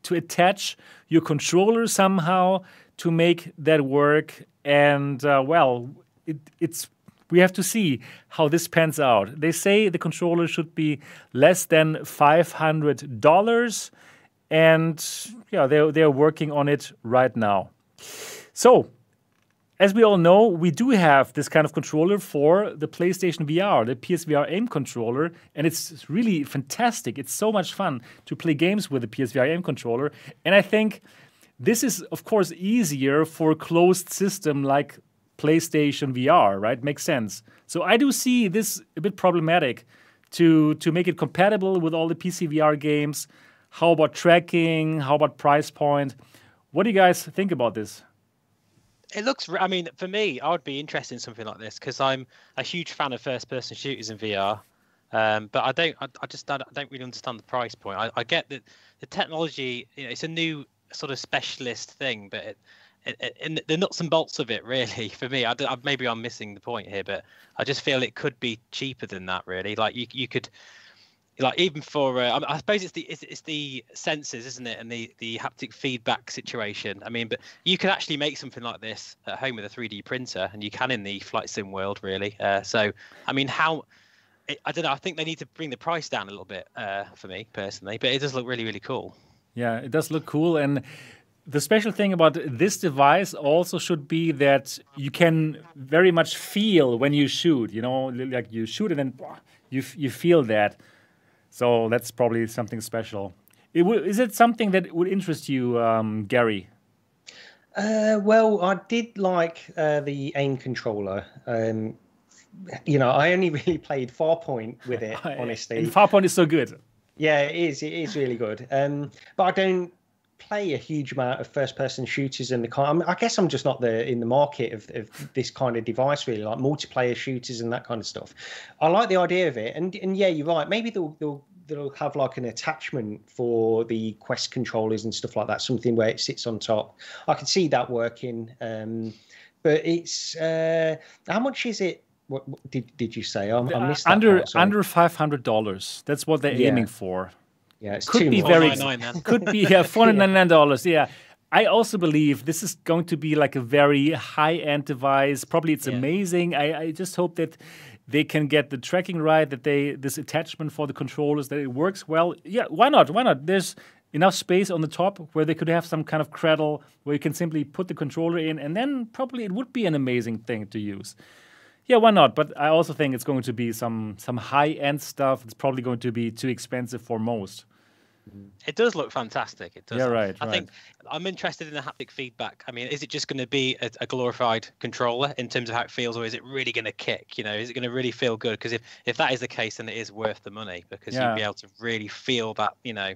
to attach your controller somehow to make that work. And uh, well, it, it's we have to see how this pans out. They say the controller should be less than five hundred dollars, and yeah, they're they're working on it right now. So. As we all know, we do have this kind of controller for the PlayStation VR, the PSVR aim controller, and it's really fantastic. It's so much fun to play games with the PSVR aim controller. And I think this is, of course, easier for a closed system like PlayStation VR, right? Makes sense. So I do see this a bit problematic to to make it compatible with all the PC VR games. How about tracking? How about price point? What do you guys think about this? It looks. I mean, for me, I would be interested in something like this because I'm a huge fan of first-person shooters in VR. Um, but I don't. I, I just I don't really understand the price point. I, I get that the technology. You know, it's a new sort of specialist thing, but it, it, the nuts and bolts of it, really, for me, I, I, maybe I'm missing the point here, but I just feel it could be cheaper than that. Really, like you, you could, like even for, uh, I suppose it's the it's, it's the sensors, isn't it, and the the haptic feedback situation. I mean, but you can actually make something like this at home with a 3D printer, and you can in the flight sim world, really. Uh, so, I mean, how I don't know. I think they need to bring the price down a little bit uh, for me personally, but it does look really, really cool. Yeah, it does look cool. And the special thing about this device also should be that you can very much feel when you shoot. You know, like you shoot and then you you feel that. So that's probably something special. It is it something that would interest you, um, Gary? Uh, well, I did like uh, the aim controller. Um, you know, I only really played Farpoint with it, honestly. Farpoint is so good. Yeah, it is. It is really good. Um, but I don't play a huge amount of first-person shooters in the car. I, mean, I guess I'm just not the in the market of, of this kind of device, really, like multiplayer shooters and that kind of stuff. I like the idea of it, and and yeah, you're right. Maybe they'll they'll they'll have like an attachment for the Quest controllers and stuff like that, something where it sits on top. I can see that working. Um, but it's uh, how much is it what, what, did did you say? I, I missed under part, under five hundred dollars. That's what they're yeah. aiming for. Yeah, it's could be very could be yeah four ninety nine dollars. Yeah, I also believe this is going to be like a very high end device. Probably it's Yeah. amazing. I, I just hope that they can get the tracking right, that they this attachment for the controllers that it works well. Yeah, why not? Why not? There's enough space on the top where they could have some kind of cradle where you can simply put the controller in, and then probably it would be an amazing thing to use. Yeah, why not? But I also think it's going to be some some high end stuff. It's probably going to be too expensive for most. It does look fantastic. It does. Yeah, right, I think I'm interested in the haptic feedback. I mean, is it just going to be a, a glorified controller in terms of how it feels, or is it really going to kick? You know, is it going to really feel good? Because if if that is the case, then it is worth the money because Yeah. you'll be able to really feel that. You know.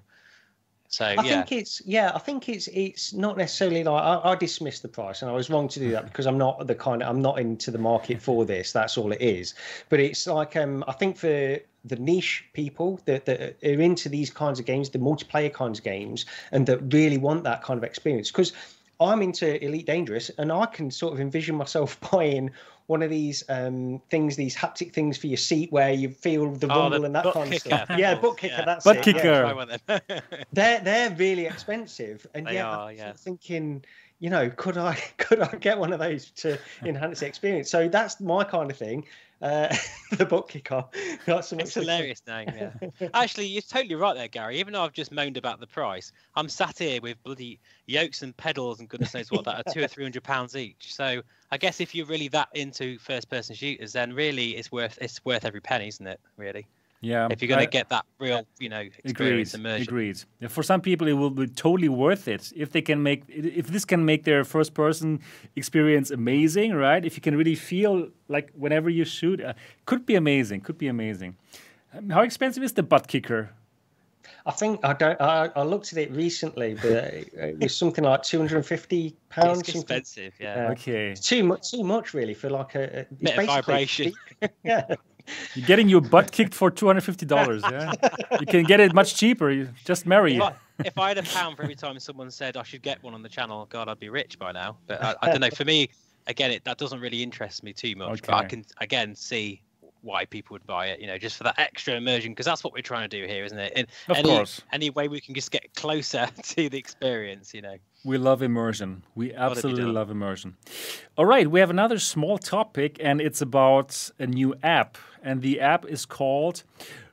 So I yeah, think it's yeah. I think it's it's not necessarily like I, I dismissed the price, and I was wrong to do that because I'm not the kind. Of, I'm not into the market for this. That's all it is. But it's like um, I think for the niche people that, that are into these kinds of games, the multiplayer kinds of games, and that really want that kind of experience. Because I'm into Elite Dangerous, and I can sort of envision myself buying one of these um, things, these haptic things for your seat, where you feel the Oh, the rumble and that kind of kicker stuff. Yeah, things, butt kicker. yeah. That's Butt it, yeah. kicker. Try one then. they're they're really expensive, and They yet are, I'm yeah. thinking, you know, could I could I get one of those to enhance the experience? So that's my kind of thing. Uh, the butt kicker, not so. It's hilarious name, yeah. Actually, you're totally right there, Gary. Even though I've just moaned about the price, I'm sat here with bloody yokes and pedals and goodness knows what that are two or three hundred pounds each. So I guess if you're really that into first-person shooters, then really it's worth it's worth every penny, isn't it? Really, Yeah, if you're going I- to get that real, you know, Agreed. experience immersion. Agreed. Yeah, For some people, it will be totally worth it if they can make if this can make their first person experience amazing, right? If you can really feel like whenever you shoot, uh, could be amazing. Could be amazing. Um, how expensive is the butt kicker? I think I don't. I, I looked at it recently, but it, it was something like two hundred and fifty pounds. It's expensive, yeah. Yeah. Okay, It's too much. Too much, really, for like a, a Bit of vibration. Yeah. You're getting your butt kicked for two hundred fifty dollars. Yeah, you can get it much cheaper. You just marry If. I, if I had a pound for every time someone said I should get one on the channel, God, I'd be rich by now. But I, I don't know. For me, again, it that doesn't really interest me too much. But I can again see why people would buy it. You know, just for that extra immersion, because that's what we're trying to do here, isn't it? In Of any, course. Any way we can just get closer to the experience, you know. We love immersion. We absolutely love immersion. All right, we have another small topic, and it's about a new app. And the app is called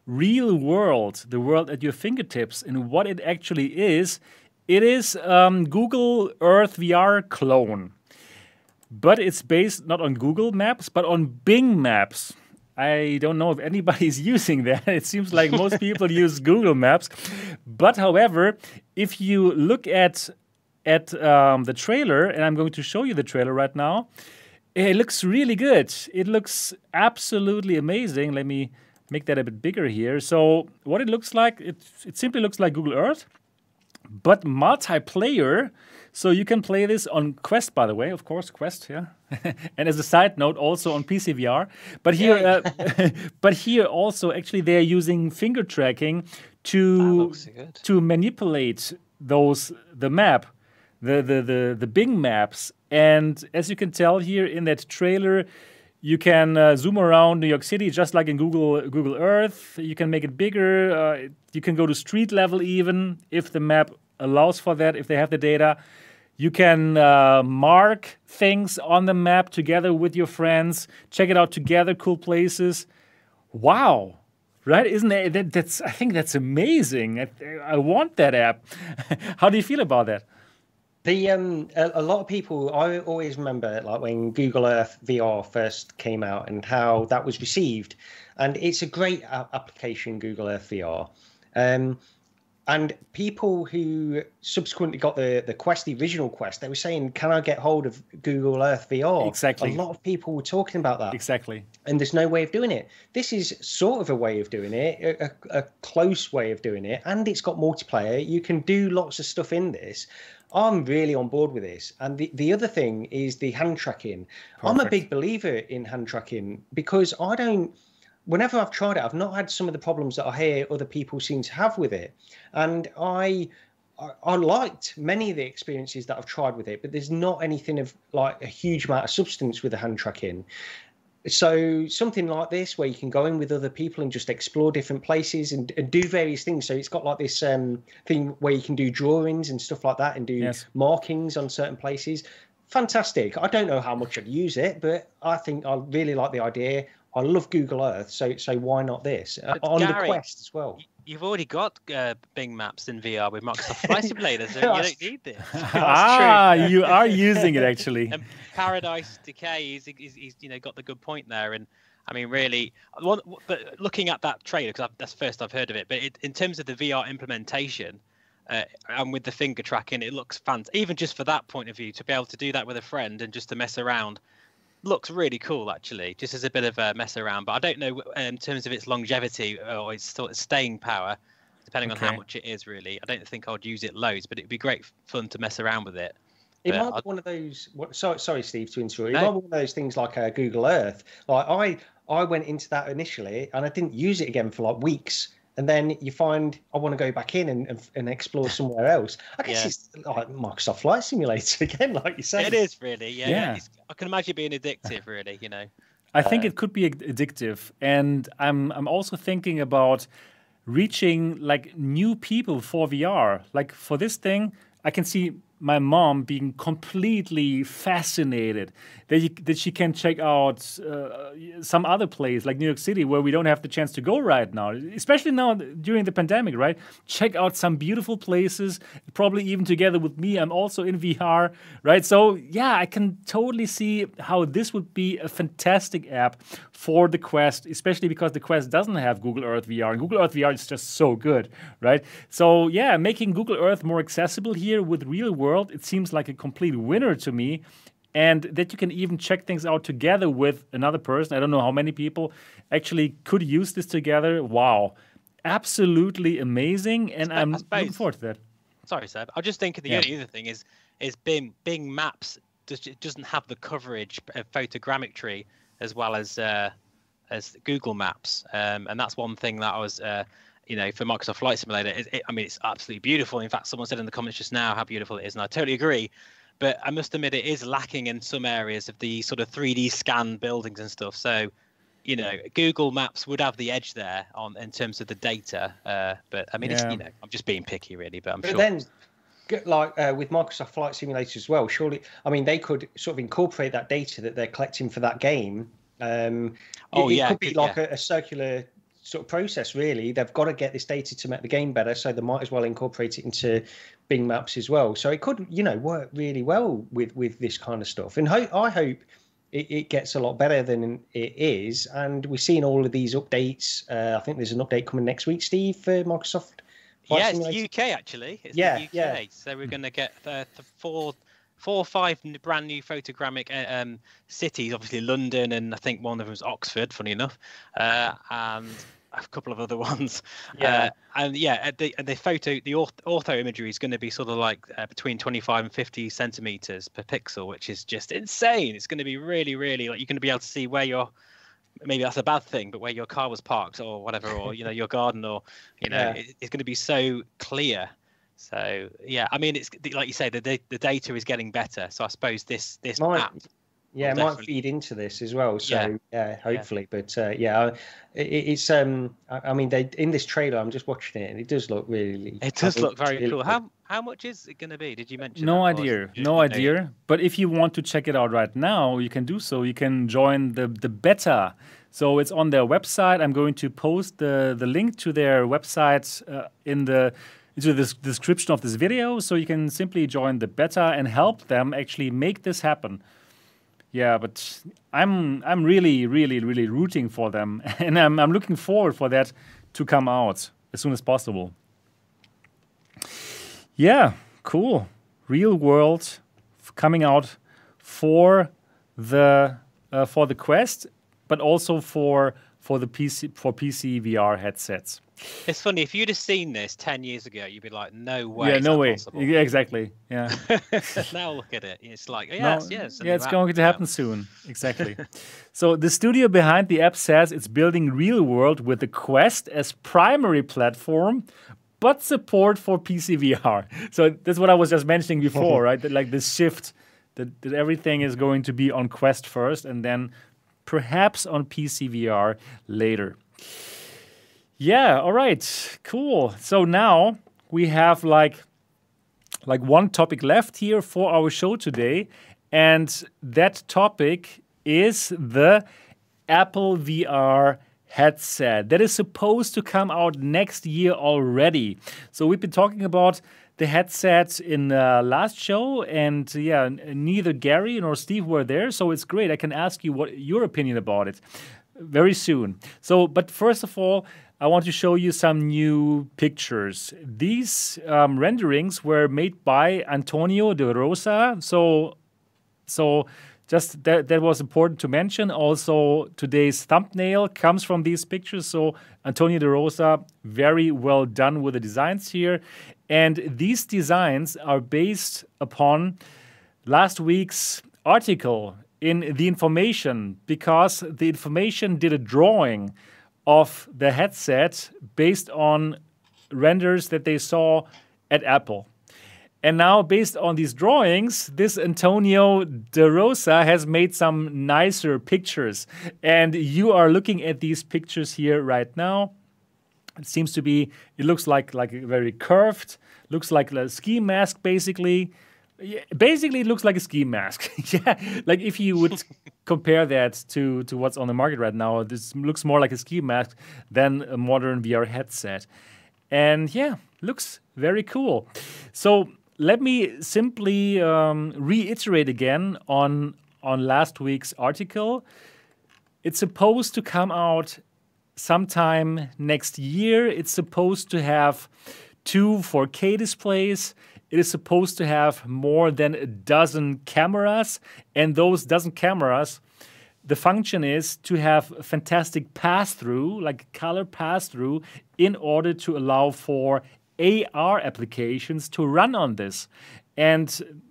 Real World, the world at your fingertips. And what it actually is, it is um, Google Earth VR clone. But it's based not on Google Maps, but on Bing Maps. I don't know if anybody's using that. It seems like most people use Google Maps. But however, if you look at at um, the trailer, and I'm going to show you the trailer right now, it looks really good. It looks absolutely amazing. Let me make that a bit bigger here. So what it looks like, it, it simply looks like Google Earth but multiplayer. So you can play this on Quest, by the way, of course, Quest, yeah. and as a side note, also on PCVR. But here, uh, but here also, actually, they are using finger tracking to to manipulate those the map, the the the the Bing maps. And as you can tell here in that trailer, you can uh, zoom around New York City just like in Google Google Earth. You can make it bigger. Uh, you can go to street level even if the map allows for that. If they have the data, you can uh, mark things on the map together with your friends. Check it out together. Cool places. Wow. Right? Isn't that, that that's I think that's amazing. I, I want that app. How do you feel about that? The um, a, a lot of people. I always remember like when Google Earth VR first came out and how that was received, and it's a great a- application, Google Earth VR. Um, and people who subsequently got the the Quest, the original Quest, they were saying, "Can I get hold of Google Earth VR?" Exactly. A lot of people were talking about that Exactly. and there's no way of doing it. This is sort of a way of doing it, a, a, a close way of doing it, and it's got multiplayer. You can do lots of stuff in this. I'm really on board with this. And the, the other thing is the hand tracking. I'm a big believer in hand tracking because I don't, whenever I've tried it, I've not had some of the problems that I hear other people seem to have with it. And I, I, I liked many of the experiences that I've tried with it, but there's not anything of like a huge amount of substance with the hand tracking so something like this where you can go in with other people and just explore different places and, and do various things. So it's got like this um, thing where you can do drawings and stuff like that and do Yes. markings on certain places. Fantastic. I don't know how much i'd use it but i think i really like the idea. I love google earth so so why not this? Uh, But on the quest as well You've already got uh, Bing Maps in VR with Microsoft Flight Simulator, so you don't need this. ah, you are using it actually. and Paradise Decay, he's, he's, he's you know got the good point there, and I mean really, one, but looking at that trailer because that's the first I've heard of it, but it, in terms of the VR implementation. Uh, and with the finger tracking, it looks fantastic. Even just for that point of view, to be able to do that with a friend and just to mess around, looks really cool actually. Just as a bit of a mess around, but I don't know uh, in terms of its longevity or its sort of staying power, depending on how much it is. Really, I don't think I'd use it loads, but it'd be great fun to mess around with it. It But might be I- one of those. What, sorry, sorry, Steve, to interrupt. It No. might be one of those things like uh, Google Earth. Like I, I went into that initially, and I didn't use it again for like weeks. And then you find I want to go back in and, and, and explore somewhere else. I guess Yeah. it's like Microsoft Flight Simulator again, like you say. It is really, yeah. Yeah. It's, I can imagine being addictive, really. You know. I think it could be addictive, and I'm I'm also thinking about reaching like new people for VR. Like for this thing, I can see my mom being completely fascinated that, you, that she can check out uh, some other place like New York City where we don't have the chance to go right now, especially now during the pandemic, right? Check out some beautiful places, probably even together with me. I'm also in VR, right? So, yeah, I can totally see how this would be a fantastic app for the Quest, especially because the Quest doesn't have Google Earth VR, and Google Earth VR is just so good, right? So, yeah, making Google Earth more accessible here with real world, it seems like a complete winner to me. And that you can even check things out together with another person. I don't know how many people actually could use this together. Wow. Absolutely amazing. And I'm looking forward to that. Sorry, Seb. I just think the Yeah. only other thing is is Bing Bing Maps does, it doesn't have the coverage of photogrammetry as well as uh, as Google Maps, um, and that's one thing that I was. Uh, you know, for Microsoft Flight Simulator, it, it, I mean, it's absolutely beautiful. In fact, someone said in the comments just now how beautiful it is, and I totally agree. But I must admit, it is lacking in some areas of the sort of 3D scan buildings and stuff. So, you know, Google Maps would have the edge there on in terms of the data. Uh, but I mean, it's, you know, I'm just being picky, really. But I'm sure. But sure. then, like uh, with Microsoft Flight Simulator as well, surely, I mean, they could sort of incorporate that data that they're collecting for that game. Um, Oh, it, it yeah, could be like yeah. a, a circular sort of process, really. They've got to get this data to make the game better, so they might as well incorporate it into Bing Maps as well. So it could, you know, work really well with with this kind of stuff. And ho- I hope. It, it gets a lot better than it is, and we're seeing all of these updates. Uh, I think there's an update coming next week, Steve, for Microsoft. Flight yeah, it's the UK actually. It's Yeah, the UK. yeah. So we're going to get uh, th- four, four or five brand new photogrammic uh, um, cities. Obviously London, and I think one of them is Oxford. Funny enough, uh, and a couple of other ones. Yeah. Uh, and yeah, the the photo, the orth- ortho imagery is going to be sort of like uh, between 25 and 50 centimeters per pixel, which is just insane. It's going to be really, really like you're going to be able to see where you're maybe that's a bad thing, but where your car was parked or whatever, or you know your garden, or you know, Yeah. it, it's going to be so clear. So yeah, I mean, it's like you say, the the data is getting better. So I suppose this this Might- app, yeah, it will might feed into this as well. So Yeah. yeah, hopefully. But uh, yeah, it, it's um, I, I mean, they in this trailer, I'm just watching it, and it does look really. it does I look very really cool. good. How how much is it going to be? Did you mention? No that, idea, no no, idea. But if you want to check it out right now, you can do so. You can join the the beta. So it's on their website. I'm going to post the the link to their website uh, in the into the description of this video. So you can simply join the beta and help them actually make this happen. Yeah, but I'm I'm really really really rooting for them, and I'm I'm looking forward for that to come out as soon as possible. Yeah, cool. Real world coming out for the uh, for the Quest, but also for for the PC for PC VR headsets. It's funny if you'd have seen this ten years ago, you'd be like, "No way!" yeah, no way. possible?" Yeah, exactly. Yeah. now look at it. It's like, yeah, No, it's, yeah, it's, yeah, it's going to now. happen soon. Exactly. so the studio behind the app says it's building real world with the Quest as primary platform, but support for PC VR. So that's what I was just mentioning before, right? That like this shift that, that everything is going to be on Quest first, and then perhaps on PCVR later. Yeah, all right, cool. So now we have like like one topic left here for our show today, and that topic is the Apple VR headset that is supposed to come out next year already. So we've been talking about the headset in uh, last show, and yeah, neither Gary nor Steve were there, so it's great. I can ask you what your opinion about it very soon. So, but first of all, I want to show you some new pictures. These um, renderings were made by Antonio de Rosa. So, so just that, that was important to mention. Also, today's thumbnail comes from these pictures. So, Antonio de Rosa, very well done with the designs here. And these designs are based upon last week's article in the information because the information did a drawing of the headset based on renders that they saw at Apple. And now, based on these drawings, this Antonio De Rosa has made some nicer pictures. And you are looking at these pictures here right now. It seems to be, it looks like, like very curved, looks like a ski mask basically. Yeah, basically, it looks like a ski mask. yeah, like if you would compare that to to what's on the market right now, this looks more like a ski mask than a modern VR headset. And yeah, looks very cool. So let me simply um, reiterate again on on last week's article. It's supposed to come out sometime next year. It's supposed to have two 4K displays. It is supposed to have more than a dozen cameras, and those dozen cameras, the function is to have fantastic pass through, like color pass through, in order to allow for AR applications to run on this. And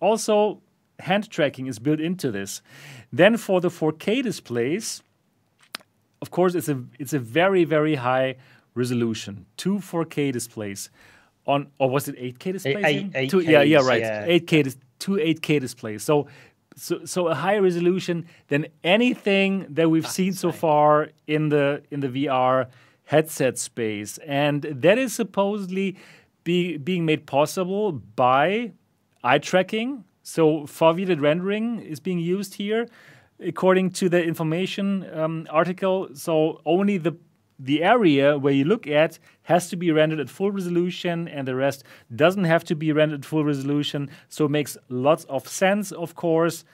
also, hand tracking is built into this. Then for the 4K displays, of course, it's a it's a very very high resolution, two 4K displays on, or was it 8K displays? Eight, eight, two, yeah, yeah, right. yeah. 8K, two 8K displays. So, so, so a higher resolution than anything that we've seen so far in the in the VR headset space, and that is supposedly be, being made possible by eye tracking. So, foveated rendering is being used here, according to the information um, article. So, only the the area where you look at has to be rendered at full resolution and the rest doesn't have to be rendered at full resolution. So it makes lots of sense of course.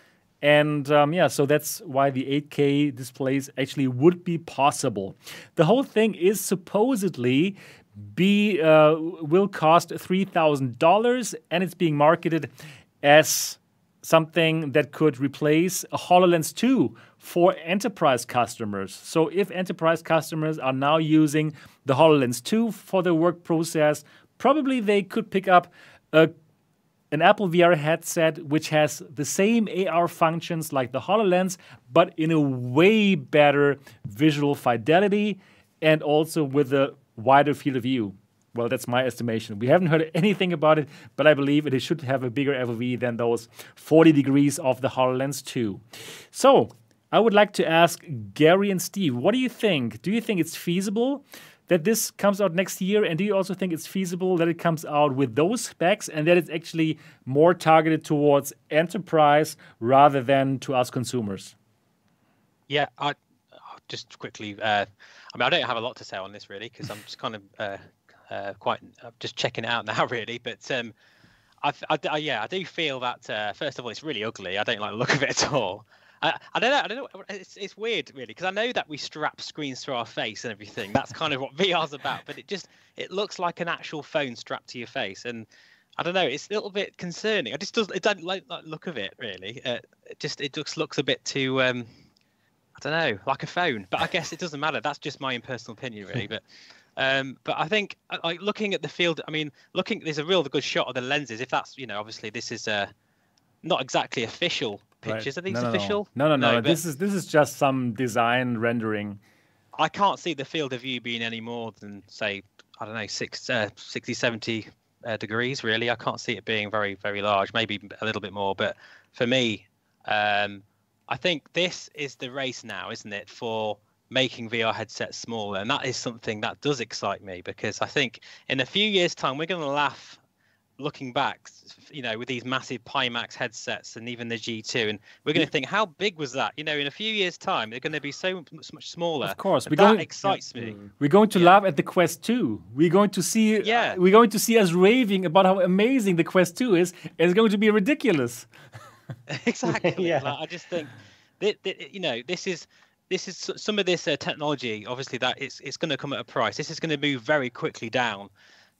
And um, yeah so that's why the 8k displays actually would be possible. The whole thing is supposedly be uh, will cost $3000 and it's being marketed as something that could replace a HoloLens 2 for enterprise customers. So if enterprise customers are now using the HoloLens 2 for their work process, probably they could pick up a an Apple VR headset which has the same AR functions like the HoloLens, but in a way better visual fidelity and also with a wider field of view. Well, that's my estimation. We haven't heard anything about it, but I believe it should have a bigger FOV than those 40 degrees of the HoloLens 2. So, I would like to ask Gary and Steve, what do you think? Do you think it's feasible that this comes out next year? And do you also think it's feasible that it comes out with those specs and that it's actually more targeted towards enterprise rather than to us consumers? Yeah, I just quickly. Uh, I mean, I don't have a lot to say on this really because I'm just kind of uh, uh, quite uh, just checking it out now, really. But um, I, I, yeah, I do feel that uh, first of all, it's really ugly. I don't like the look of it at all. I, I don't know. I don't know. It's, it's weird, really, because I know that we strap screens to our face and everything. That's kind of what VR's about. But it just it looks like an actual phone strapped to your face, and I don't know. It's a little bit concerning. I just does. It don't like the look of it really. Uh, it just it just looks a bit too. Um, I don't know, like a phone. But I guess it doesn't matter. That's just my own personal opinion, really. But um, but I think uh, like looking at the field. I mean, looking there's a real good shot of the lenses. If that's you know, obviously this is uh, not exactly official pictures. Right. Are these no, no, official? No, no, no. no this is this is just some design rendering. I can't see the field of view being any more than say I don't know six, uh, 60, 70 uh, degrees. Really, I can't see it being very very large. Maybe a little bit more, but for me, um, I think this is the race now, isn't it, for making VR headsets smaller, and that is something that does excite me because I think in a few years' time we're going to laugh looking back, you know, with these massive Pimax headsets and even the G2, and we're going to think, how big was that? You know, in a few years' time, they're going to be so much smaller. Of course, that going, excites yeah. me. We're going to yeah. laugh at the Quest 2. We're going to see, yeah, uh, we're going to see us raving about how amazing the Quest 2 is. It's going to be ridiculous. exactly. yeah. Like, I just think that, that, you know, this is this is some of this uh, technology. Obviously, that it's it's going to come at a price. This is going to move very quickly down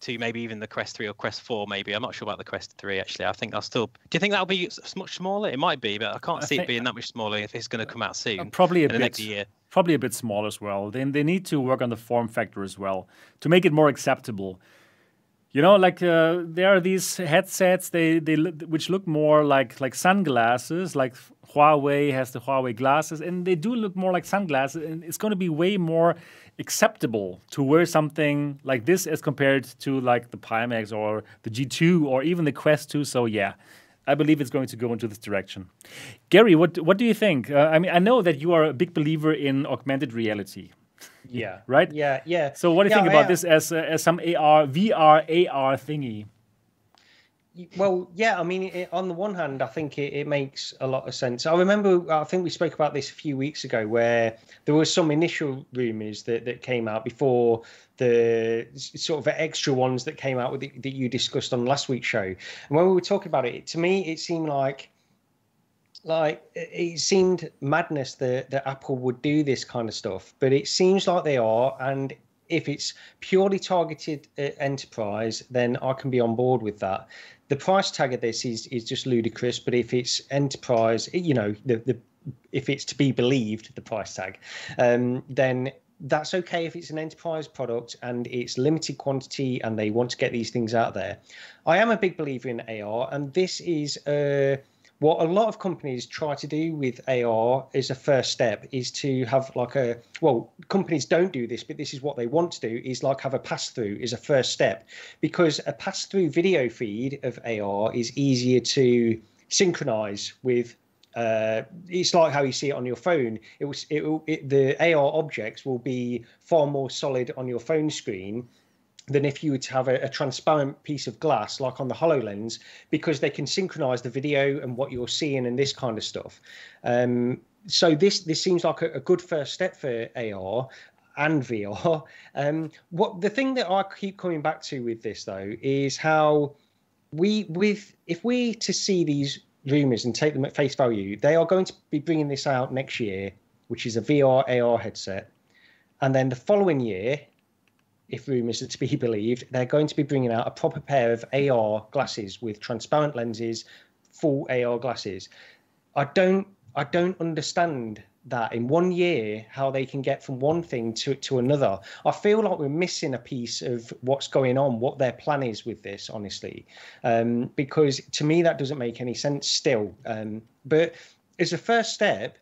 to maybe even the Quest 3 or Quest 4, maybe. I'm not sure about the Quest 3, actually. I think I'll still. Do you think that'll be much smaller? It might be, but I can't I see it being that much smaller if it's going to come out soon. Uh, probably a bit. year. Probably a bit smaller as well. Then they need to work on the form factor as well to make it more acceptable. You know, like uh, there are these headsets they they which look more like like sunglasses. Like Huawei has the Huawei glasses, and they do look more like sunglasses. And it's going to be way more acceptable to wear something like this as compared to like the Pimax or the G2 or even the Quest 2. So yeah, I believe it's going to go into this direction. Gary, what what do you think? Uh, I mean, I know that you are a big believer in augmented reality. Yeah. right. Yeah. Yeah. So what do you yeah, think about this as uh, as some AR VR AR thingy? Well, yeah, I mean, it, on the one hand, I think it, it, makes a lot of sense. I remember, I think we spoke about this a few weeks ago, where there were some initial rumours that, that came out before the sort of extra ones that came out with the, that you discussed on last week's show. And when we were talking about it, to me, it seemed like like it seemed madness that, that Apple would do this kind of stuff, but it seems like they are, and if it's purely targeted at enterprise, then I can be on board with that the price tag of this is is just ludicrous. But if it's enterprise, you know, the the if it's to be believed, the price tag, um, then that's okay if it's an enterprise product and it's limited quantity and they want to get these things out there. I am a big believer in AR, and this is a what a lot of companies try to do with AR as a first step is to have like a well, companies don't do this, but this is what they want to do is like have a pass through is a first step because a pass through video feed of AR is easier to synchronize with uh, it's like how you see it on your phone. It was it, it, the AR objects will be far more solid on your phone screen than if you were to have a, a, transparent piece of glass like on the HoloLens because they can synchronize the video and what you're seeing and this kind of stuff. Um, so this this seems like a, a, good first step for AR and VR. Um, what the thing that I keep coming back to with this though is how we with if we to see these rumors and take them at face value, they are going to be bringing this out next year, which is a VR AR headset, and then the following year if rumours are to be believed, they're going to be bringing out a proper pair of AR glasses with transparent lenses, full AR glasses. I don't, I don't understand that in one year how they can get from one thing to to another. I feel like we're missing a piece of what's going on, what their plan is with this, honestly, um, because to me that doesn't make any sense still. Um, but as a first step,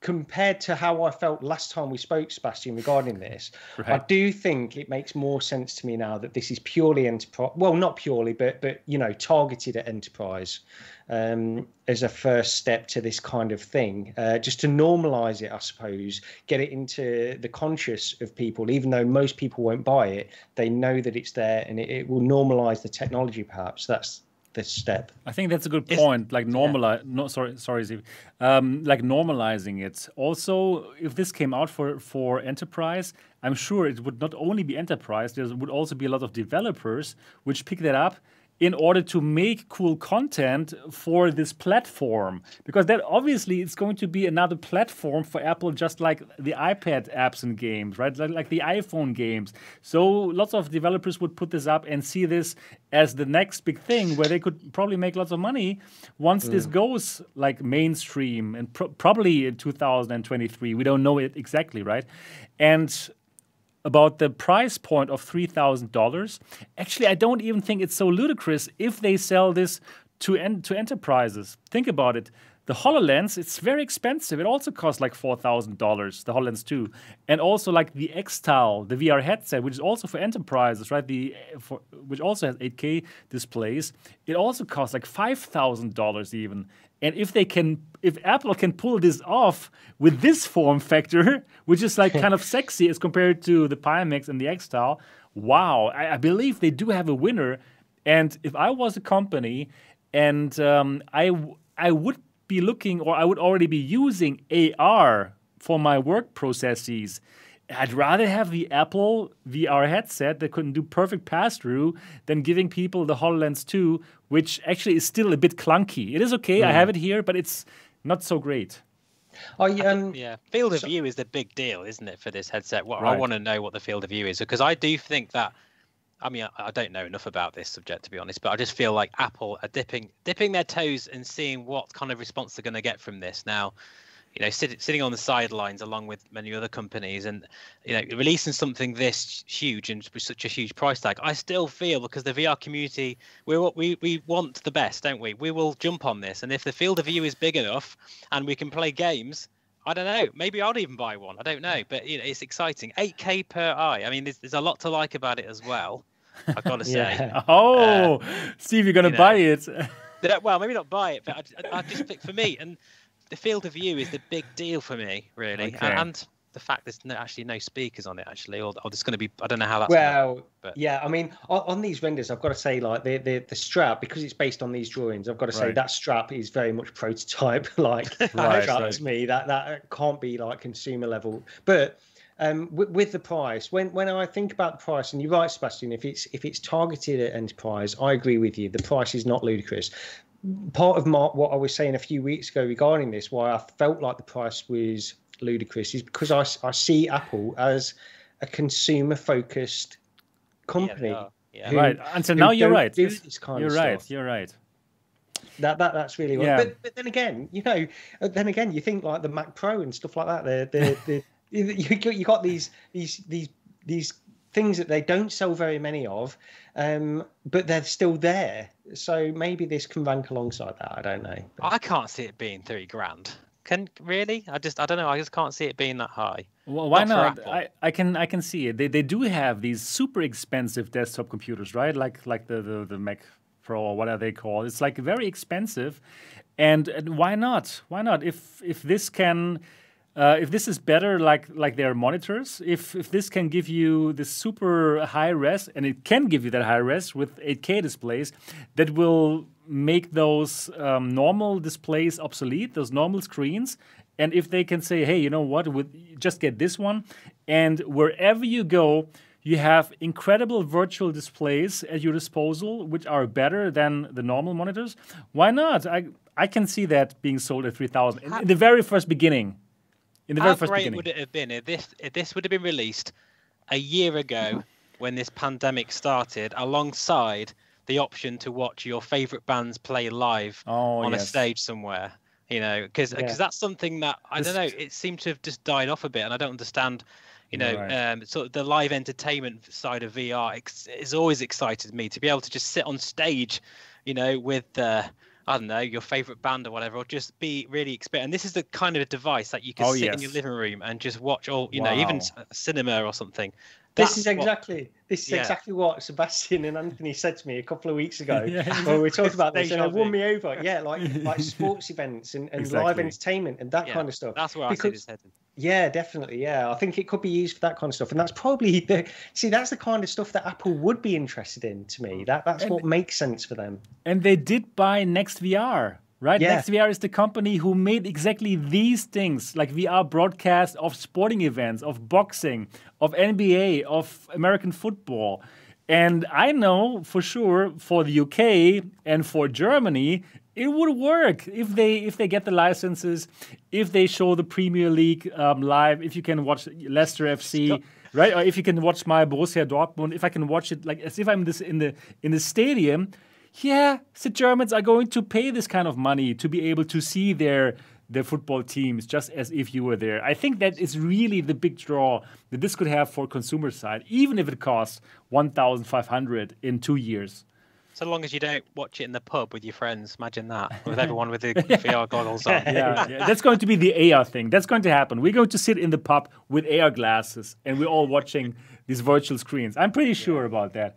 compared to how I felt last time we spoke, Sebastian, regarding this, right. I do think it makes more sense to me now that this is purely enterprise. Well, not purely, but but you know, targeted at enterprise um, as a first step to this kind of thing, uh, just to normalise it, I suppose, get it into the conscious of people. Even though most people won't buy it, they know that it's there, and it, it will normalise the technology. Perhaps that's this step. I think that's a good point. like normalize, yeah. no, sorry, sorry, Ziv. Um, like normalizing it. Also, if this came out for for enterprise, I'm sure it would not only be enterprise. There would also be a lot of developers which pick that up in order to make cool content for this platform. Because that obviously it's going to be another platform for apple just like the ipad apps and games right? Like, like, the iphone games. So lots of developers would put this up and see this as the next big thing where they could probably make lots of money once mm. this goes like mainstream and pro- probably in 2023 we don't know it exactly right? And about the price point of $3,000. Actually, I don't even think it's so ludicrous if they sell this to, en- to enterprises. Think about it. The HoloLens, it's very expensive. It also costs like $4,000, the HoloLens 2. And also like the X-Tal, the VR headset, which is also for enterprises, right? The for, Which also has 8K displays. It also costs like $5,000 even. And if they can, if Apple can pull this off with this form factor, which is like kind of sexy as compared to the Pimax and the X-Tal, wow, I, I believe they do have a winner. And if I was a company and um, I, I would be looking or I would already be using AR for my work processes. I'd rather have the Apple VR headset that couldn't do perfect pass through than giving people the HoloLens 2, which actually is still a bit clunky. It is okay, mm. I have it here, but it's not so great. Oh, yeah, um, yeah. Field of so, view is the big deal, isn't it, for this headset? Well, right. I want to know what the field of view is because I do think that I mean, I, I, don't know enough about this subject to be honest, but I just feel like Apple are dipping dipping their toes and seeing what kind of response they're going to get from this. Now, you know, sit, sitting on the sidelines along with many other companies, and you know, releasing something this huge and with such a huge price tag, I still feel because the VR community, we we we want the best, don't we? We will jump on this, and if the field of view is big enough and we can play games I don't know. Maybe I'll even buy one. I don't know, but you know, it's exciting. 8K per eye. I mean, there's, there's a lot to like about it as well. I've got to say. yeah. Oh, uh, Steve, you're going to you buy it. well, maybe not buy it, but I, I, I just pick for me, and the field of view is the big deal for me, really, okay. and, the fact there's no, actually no speakers on it actually or, or there's going to be i don't know how that's well but... yeah i mean on, on, these renders i've got to say like the, the the strap because it's based on these drawings i've got to say right. that strap is very much prototype like right, that right. me that that can't be like consumer level but um, with, with, the price, when when I think about the price, and you're right, Sebastian, if it's if it's targeted at enterprise, I agree with you. The price is not ludicrous. Part of my, what I was saying a few weeks ago regarding this, why I felt like the price was ludicrous is because I, I see Apple as a consumer focused company. Yeah, yeah. Who, right. Until now, you're right. you're right. You're right. That, that that's really yeah. But, but then again, you know, uh, then again, you think like the Mac Pro and stuff like that. They're, they're, they're you, you got these these these these things that they don't sell very many of, um, but they're still there. So maybe this can rank alongside that. I don't know. But... I can't see it being three grand. Can really? I just I don't know. I just can't see it being that high. Well, why not? not? I, I can I can see it. They they do have these super expensive desktop computers, right? Like like the the, the Mac Pro or whatever they call. It's like very expensive, and, and why not? Why not? If if this can. Uh, if this is better like like their monitors, if if this can give you the super high res, and it can give you that high res with 8K displays, that will make those um, normal displays obsolete, those normal screens. And if they can say, hey, you know what, with, just get this one, and wherever you go, you have incredible virtual displays at your disposal, which are better than the normal monitors. Why not? I I can see that being sold at three thousand in, in, the very first beginning. In the How very first great beginning. would it have been if this if this would have been released a year ago when this pandemic started, alongside the option to watch your favorite bands play live oh, on yes. a stage somewhere. You know, because because yeah. that's something that I don't know. It seemed to have just died off a bit, and I don't understand. You know, right. um, sort of the live entertainment side of VR ex- has always excited me to be able to just sit on stage, you know, with uh, I don't know your favorite band or whatever, or just be really expert. And this is the kind of a device that you can oh, sit yes. in your living room and just watch all, you wow. know, even cinema or something. This is exactly what, this is yeah. exactly what Sebastian and Anthony said to me a couple of weeks ago yeah. when we were talking about this, and it won me over. Yeah, like like sports events and, and exactly. live entertainment and that yeah. kind of stuff. That's where because, I see this heading. Yeah, definitely. Yeah, I think it could be used for that kind of stuff, and that's probably the see that's the kind of stuff that Apple would be interested in. To me, mm. that that's and, what makes sense for them. And they did buy NextVR right? Yeah. NextVR is the company who made exactly these things, like VR broadcast of sporting events, of boxing, of NBA, of American football. And I know for sure for the UK and for Germany, it would work if they if they get the licenses, if they show the Premier League um, live, if you can watch Leicester FC, right? Or if you can watch my Borussia Dortmund, if I can watch it like as if I'm this in the in the stadium yeah, the Germans are going to pay this kind of money to be able to see their their football teams just as if you were there. I think that is really the big draw that this could have for consumer side, even if it costs 1,500 in two years. So long as you don't watch it in the pub with your friends, imagine that with everyone with the VR goggles on. yeah, yeah, that's going to be the AR thing. That's going to happen. We're going to sit in the pub with AR glasses, and we're all watching these virtual screens. I'm pretty sure about that.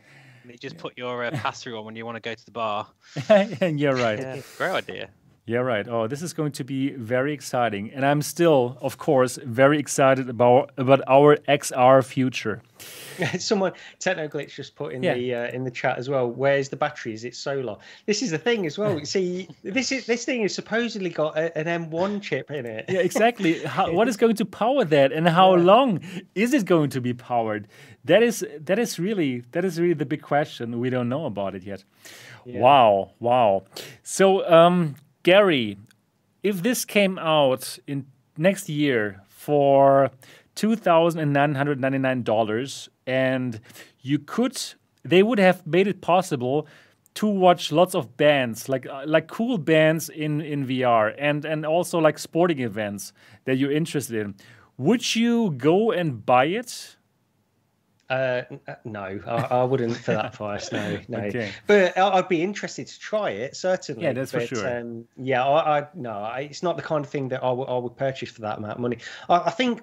And you just put your uh, pass through on when you want to go to the bar. and you're right. Yeah, great idea. Yeah, right. Oh, this is going to be very exciting, and I'm still, of course, very excited about about our XR future. Someone Technoglitch just put in Yeah. the uh, in the chat as well. Where's the battery? Is it solar? This is the thing as well. See, this is this thing has supposedly got a, an M1 chip in it. Yeah, exactly. how, what is going to power that, and how long is it going to be powered? That is that is really that is really the big question. We don't know about it yet. Wow, wow. So, um, Gary, if this came out in next year for two thousand and nine hundred ninety nine dollars, and you could, they would have made it possible to watch lots of bands, like uh, like cool bands in in VR, and and also like sporting events that you're interested in. Would you go and buy it? Uh, uh, no, I, I wouldn't for that price. No, no. Okay. But I- I'd be interested to try it certainly. Yeah, that's for sure. Um, yeah, I, I no, I, it's not the kind of thing that I would I would purchase for that amount of money. I, I think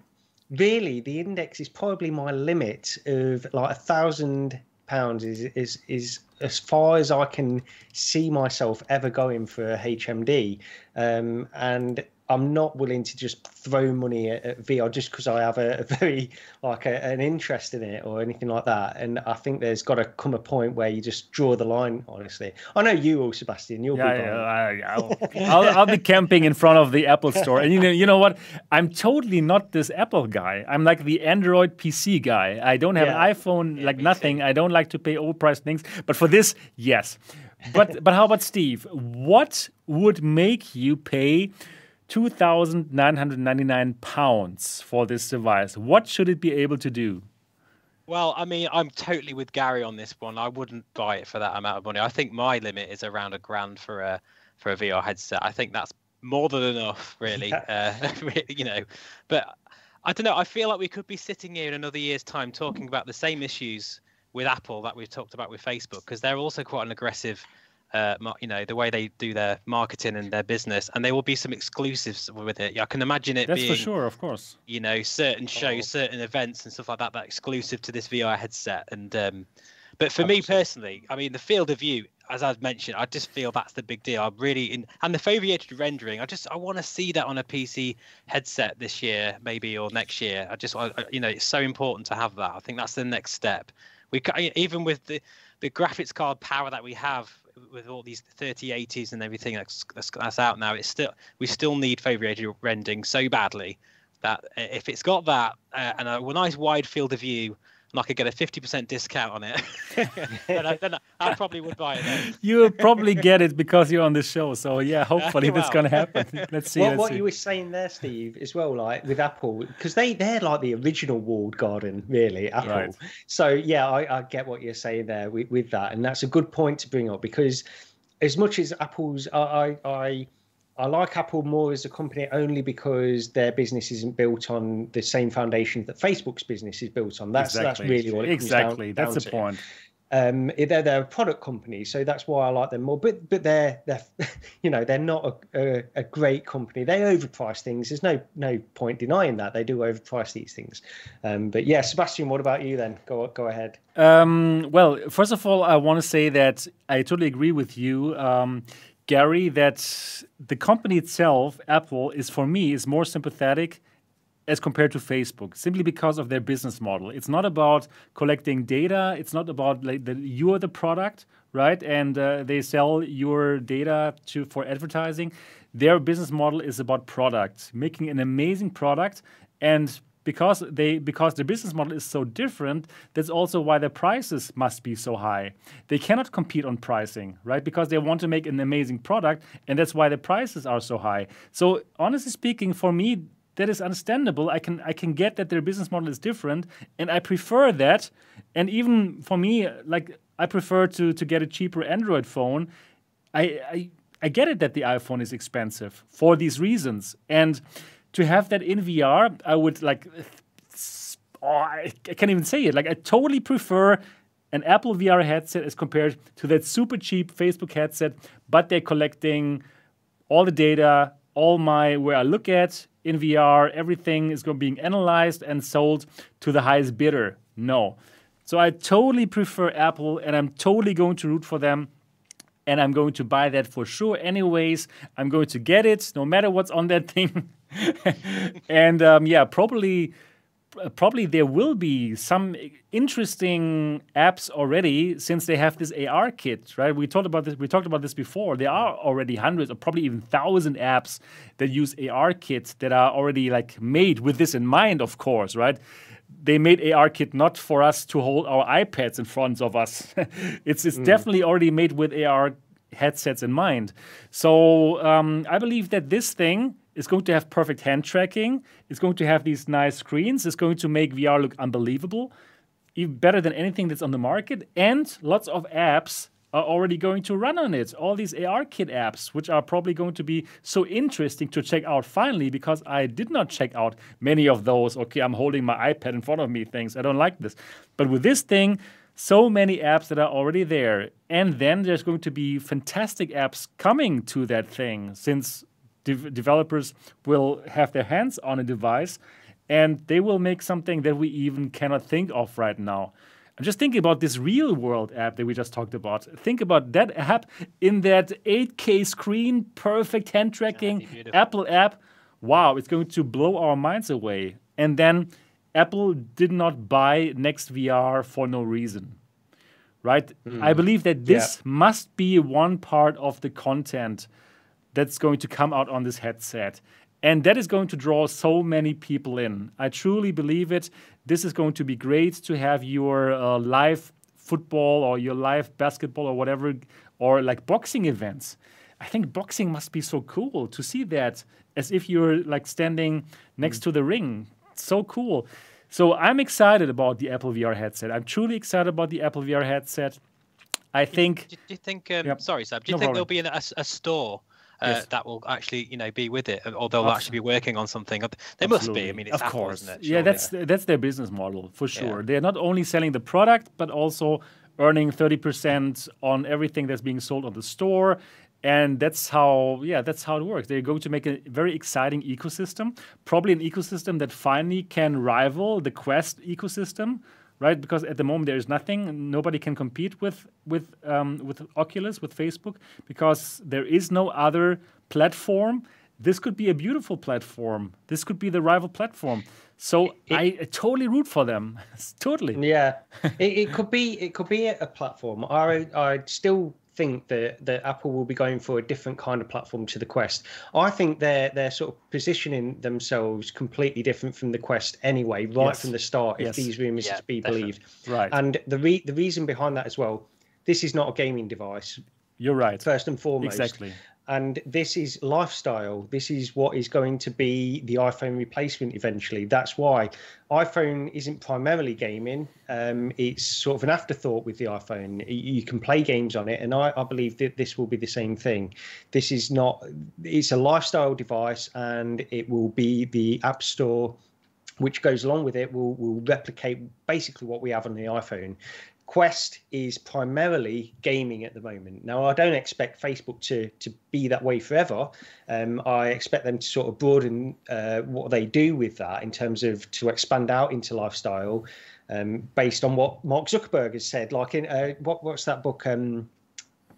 really the index is probably my limit of like a thousand pounds is is is as far as I can see myself ever going for HMD, um, and I'm not willing to just throw money at, at VR just because I have a, a very like a, an interest in it or anything like that. And I think there's got to come a point where you just draw the line. Honestly, I know you will, Sebastian. You'll Yeah, be yeah, I, I'll, I'll, I'll be camping in front of the Apple store, and you know, you know what? I'm totally not this Apple guy. I'm like the Android PC guy. I don't have Yeah. an iPhone, like nothing. I don't like to pay overpriced things. But for this, yes. But but how about Steve? What would make you pay? 2,999 pounds for this device. What should it be able to do? Well, I mean, I'm totally with Gary on this one. I wouldn't buy it for that amount of money. I think my limit is around a grand for a for a VR headset. I think that's more than enough, really. Uh, you know, but I don't know. I feel like we could be sitting here in another year's time talking about the same issues with Apple that we've talked about with Facebook because they're also quite an aggressive. Uh, you know the way they do their marketing and their business, and there will be some exclusives with it. I can imagine it That's being for sure, of course. you know certain shows Oh. certain events and stuff like that that are exclusive to this vr headset and um but for me personally i mean the field of view as i've mentioned i just feel that's the big deal i'm really in and the foveated rendering i just i want to see that on a pc headset this year maybe or next year i just I, I- you know it's so important to have that i think that's the next step we ca- even with the the graphics card power that we have with all these 3080s and everything that's, that's, out now it's still we still need foveated rendering so badly that uh, if it's got that uh, and a nice wide field of view and I could get a 50% discount on it, then, I, then I probably would buy it then. You'll probably get it because you're on the show. So yeah, hopefully that's well. going to happen. Let's see. what, let's what see. you were saying there, Steve, as well, like with Apple, because they they're like the original walled garden, really. Apple. Right. So yeah, I, I get what you're saying there with, with that, and that's a good point to bring up because as much as Apple's, I I. I I like Apple more as a company only because their business isn't built on the same foundation that Facebook's business is built on. That's that's really what it comes down- exactly. that's down the to. point. um they're they're a product company so that's why i like them more. But but they're they're you know they're not a, a, a great company. They overprice things. There's no no point denying that. They do overprice these things. Um but yeah sebastian what about you then? Go go ahead. Um, well, first of all, I want to say that I totally agree with you, um, Gary. That the company itself, Apple, is for me is more sympathetic as compared to Facebook, simply because of their business model. It's not about collecting data. It's not about like that you are the product, right? And uh, they sell your data to for advertising. Their business model is about product, making an amazing product, and because they because their business model is so different, that's also why their prices must be so high. They cannot compete on pricing, right? Because they want to make an amazing product, and that's why the prices are so high. So honestly speaking, for me, that is understandable. I can I can get that their business model is different, and I prefer that. And even for me, like I prefer to to get a cheaper Android phone. I I, I get it that the iPhone is expensive for these reasons, and to have that in VR, I would like. Oh, I, can't even say it. Like I totally prefer an Apple VR headset as compared to that super cheap Facebook headset, but they're collecting all the data, all my where I look at in VR, everything is going being analyzed and sold to the highest bidder. No. So I totally prefer Apple and I'm totally going to root for them and I'm going to buy that for sure anyways. I'm going to get it no matter what's on that thing. and um, yeah, probably probably there will be some interesting apps already since they have this ARKit, right? We talked about this. We talked about this before. There are already hundreds or probably even thousand apps that use ARKits that are already like made with this in mind, of course, right? They made ARKit not for us to hold our iPads in front of us. it's it's mm. definitely already made with AR headsets in mind. So um, I believe that this thing it's going to have perfect hand tracking. It's going to have these nice screens. It's going to make VR look unbelievable, even better than anything that's on the market. And lots of apps are already going to run on it. All these ARKit apps, which are probably going to be so interesting to check out finally, because I did not check out many of those. Okay, I'm holding my iPad in front of me things. I don't like this. But with this thing, so many apps that are already there. And then there's going to be fantastic apps coming to that thing since de- developers will have their hands on a device and they will make something that we even cannot think of right now. I'm just thinking about this real world app that we just talked about. Think about that app in that 8K screen, perfect hand tracking Apple app. Wow, it's going to blow our minds away. And then Apple did not buy NextVR for no reason. Right? Mm. I believe that this yeah. must be one part of the content that's going to come out on this headset. And that is going to draw so many people in. I truly believe it. This is going to be great to have your uh, live football or your live basketball or whatever, or like boxing events. I think boxing must be so cool to see that as if you're like standing next mm. to the ring. So cool. So I'm excited about the Apple VR headset. I'm truly excited about the Apple VR headset. I think. Do, do you think? Um, yep. Sorry, Sab. Do you no think problem. there'll be a, a store uh, yes. that will actually you know be with it, or they'll Absolutely. actually be working on something. They Absolutely. must be. I mean, of Apple, course. yeah, that's that's their business model for sure. Yeah. They're not only selling the product, but also earning 30% on everything that's being sold on the store and that's how yeah that's how it works they're going to make a very exciting ecosystem probably an ecosystem that finally can rival the quest ecosystem right? Because at the moment there is nothing, nobody can compete with with um, with Oculus, with Facebook, because there is no other platform. This could be a beautiful platform. This could be the rival platform. So it, I, totally root for them. totally. Yeah, it, it, could be it could be a platform. I I still think that, that Apple will be going for a different kind of platform to the Quest. I think they're they're sort of positioning themselves completely different from the Quest anyway, right yes. from the start, yes. if these rumors yeah, to be definitely. believed. Right. And the re- the reason behind that as well, this is not a gaming device. You're right. First and foremost. Exactly and this is lifestyle. This is what is going to be the iphone replacement eventually. That's why iphone isn't primarily gaming. Um, it's sort of an afterthought with the iphone. You can play games on it and I, I, believe that this will be the same thing. This is not it's a lifestyle device and it will be the app store which goes along with it will will replicate basically what we have on the iphone Quest is primarily gaming at the moment. Now, I don't expect Facebook to to be that way forever. Um, I expect them to sort of broaden uh, what they do with that in terms of to expand out into lifestyle, um, based on what Mark Zuckerberg has said. Like in uh, what what's that book, um,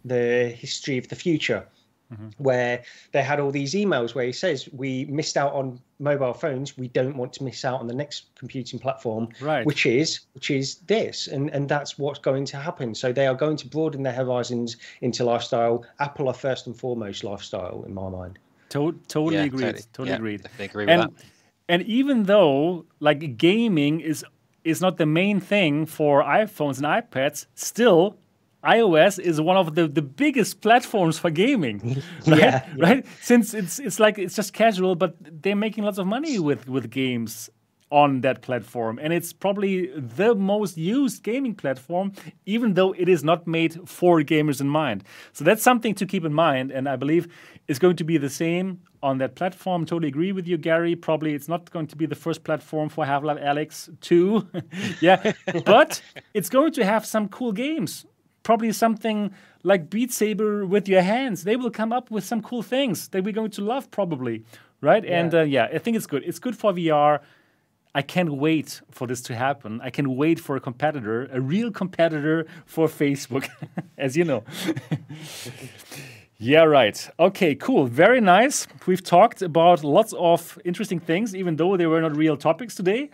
The History of the Future mm-hmm. where they had all these emails where he says we missed out on mobile phones we don't want to miss out on the next computing platform right. which is which is this. And and that's what's going to happen. So they are going to broaden their horizons into lifestyle apple are first and foremost lifestyle in my mind. To- totally yeah, agreed totally, totally yeah, agreed. agree with and, that. and even though like gaming is is not the main thing for iPhones and iPads, still iOS is one of the, the biggest platforms for gaming, right? yeah, yeah. right? Since it's it's like it's just casual, but they're making lots of money with with games. on that platform. And it's probably the most used gaming platform, even though it is not made for gamers in mind. So that's something to keep in mind. And I believe it's going to be the same on that platform. Totally agree with you, Gary. Probably it's not going to be the first platform for Half Life Alyx 2. yeah. but it's going to have some cool games. Probably something like Beat Saber with your hands. They will come up with some cool things that we're going to love, probably. Right? Yeah. And uh, yeah, I think it's good. It's good for VR. I can't wait for this to happen. I can wait for a competitor, a real competitor for Facebook, as you know. Yeah, right. Okay, cool. Very nice. We've talked about lots of interesting things, even though they were not real topics today.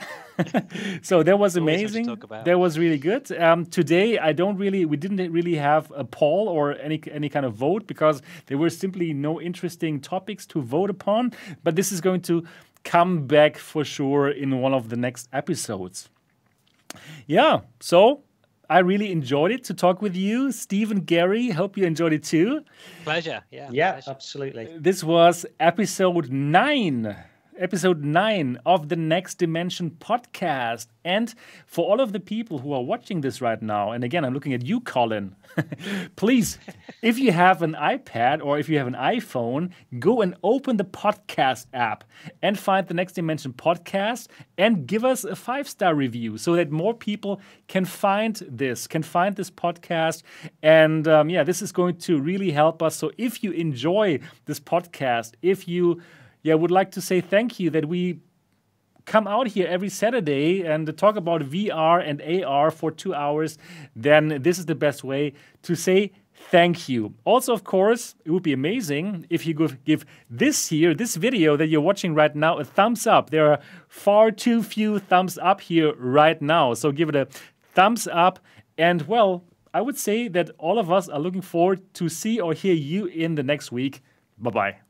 so that was amazing. That was really good. Um, today, I don't really, we didn't really have a poll or any any kind of vote because there were simply no interesting topics to vote upon. But this is going to come back for sure in one of the next episodes. Yeah. So I really enjoyed it to talk with you, Stephen Gary. Hope you enjoyed it too. Pleasure. Yeah. Yeah, pleasure. absolutely. This was episode nine episode 9 of the Next Dimension podcast. And for all of the people who are watching this right now, and again, I'm looking at you, Colin, please, if you have an iPad or if you have an iPhone, go and open the podcast app and find the Next Dimension podcast and give us a five star review so that more people can find this, can find this podcast. And um, yeah, this is going to really help us. So if you enjoy this podcast, if you yeah, would like to say thank you that we come out here every Saturday and talk about VR and AR for two hours, then this is the best way to say thank you. Also, of course, it would be amazing if you could give this here, this video that you're watching right now, a thumbs up. There are far too few thumbs up here right now. So give it a thumbs up. And well, I would say that all of us are looking forward to see or hear you in the next week. Bye bye.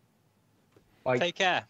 Bye. Take care.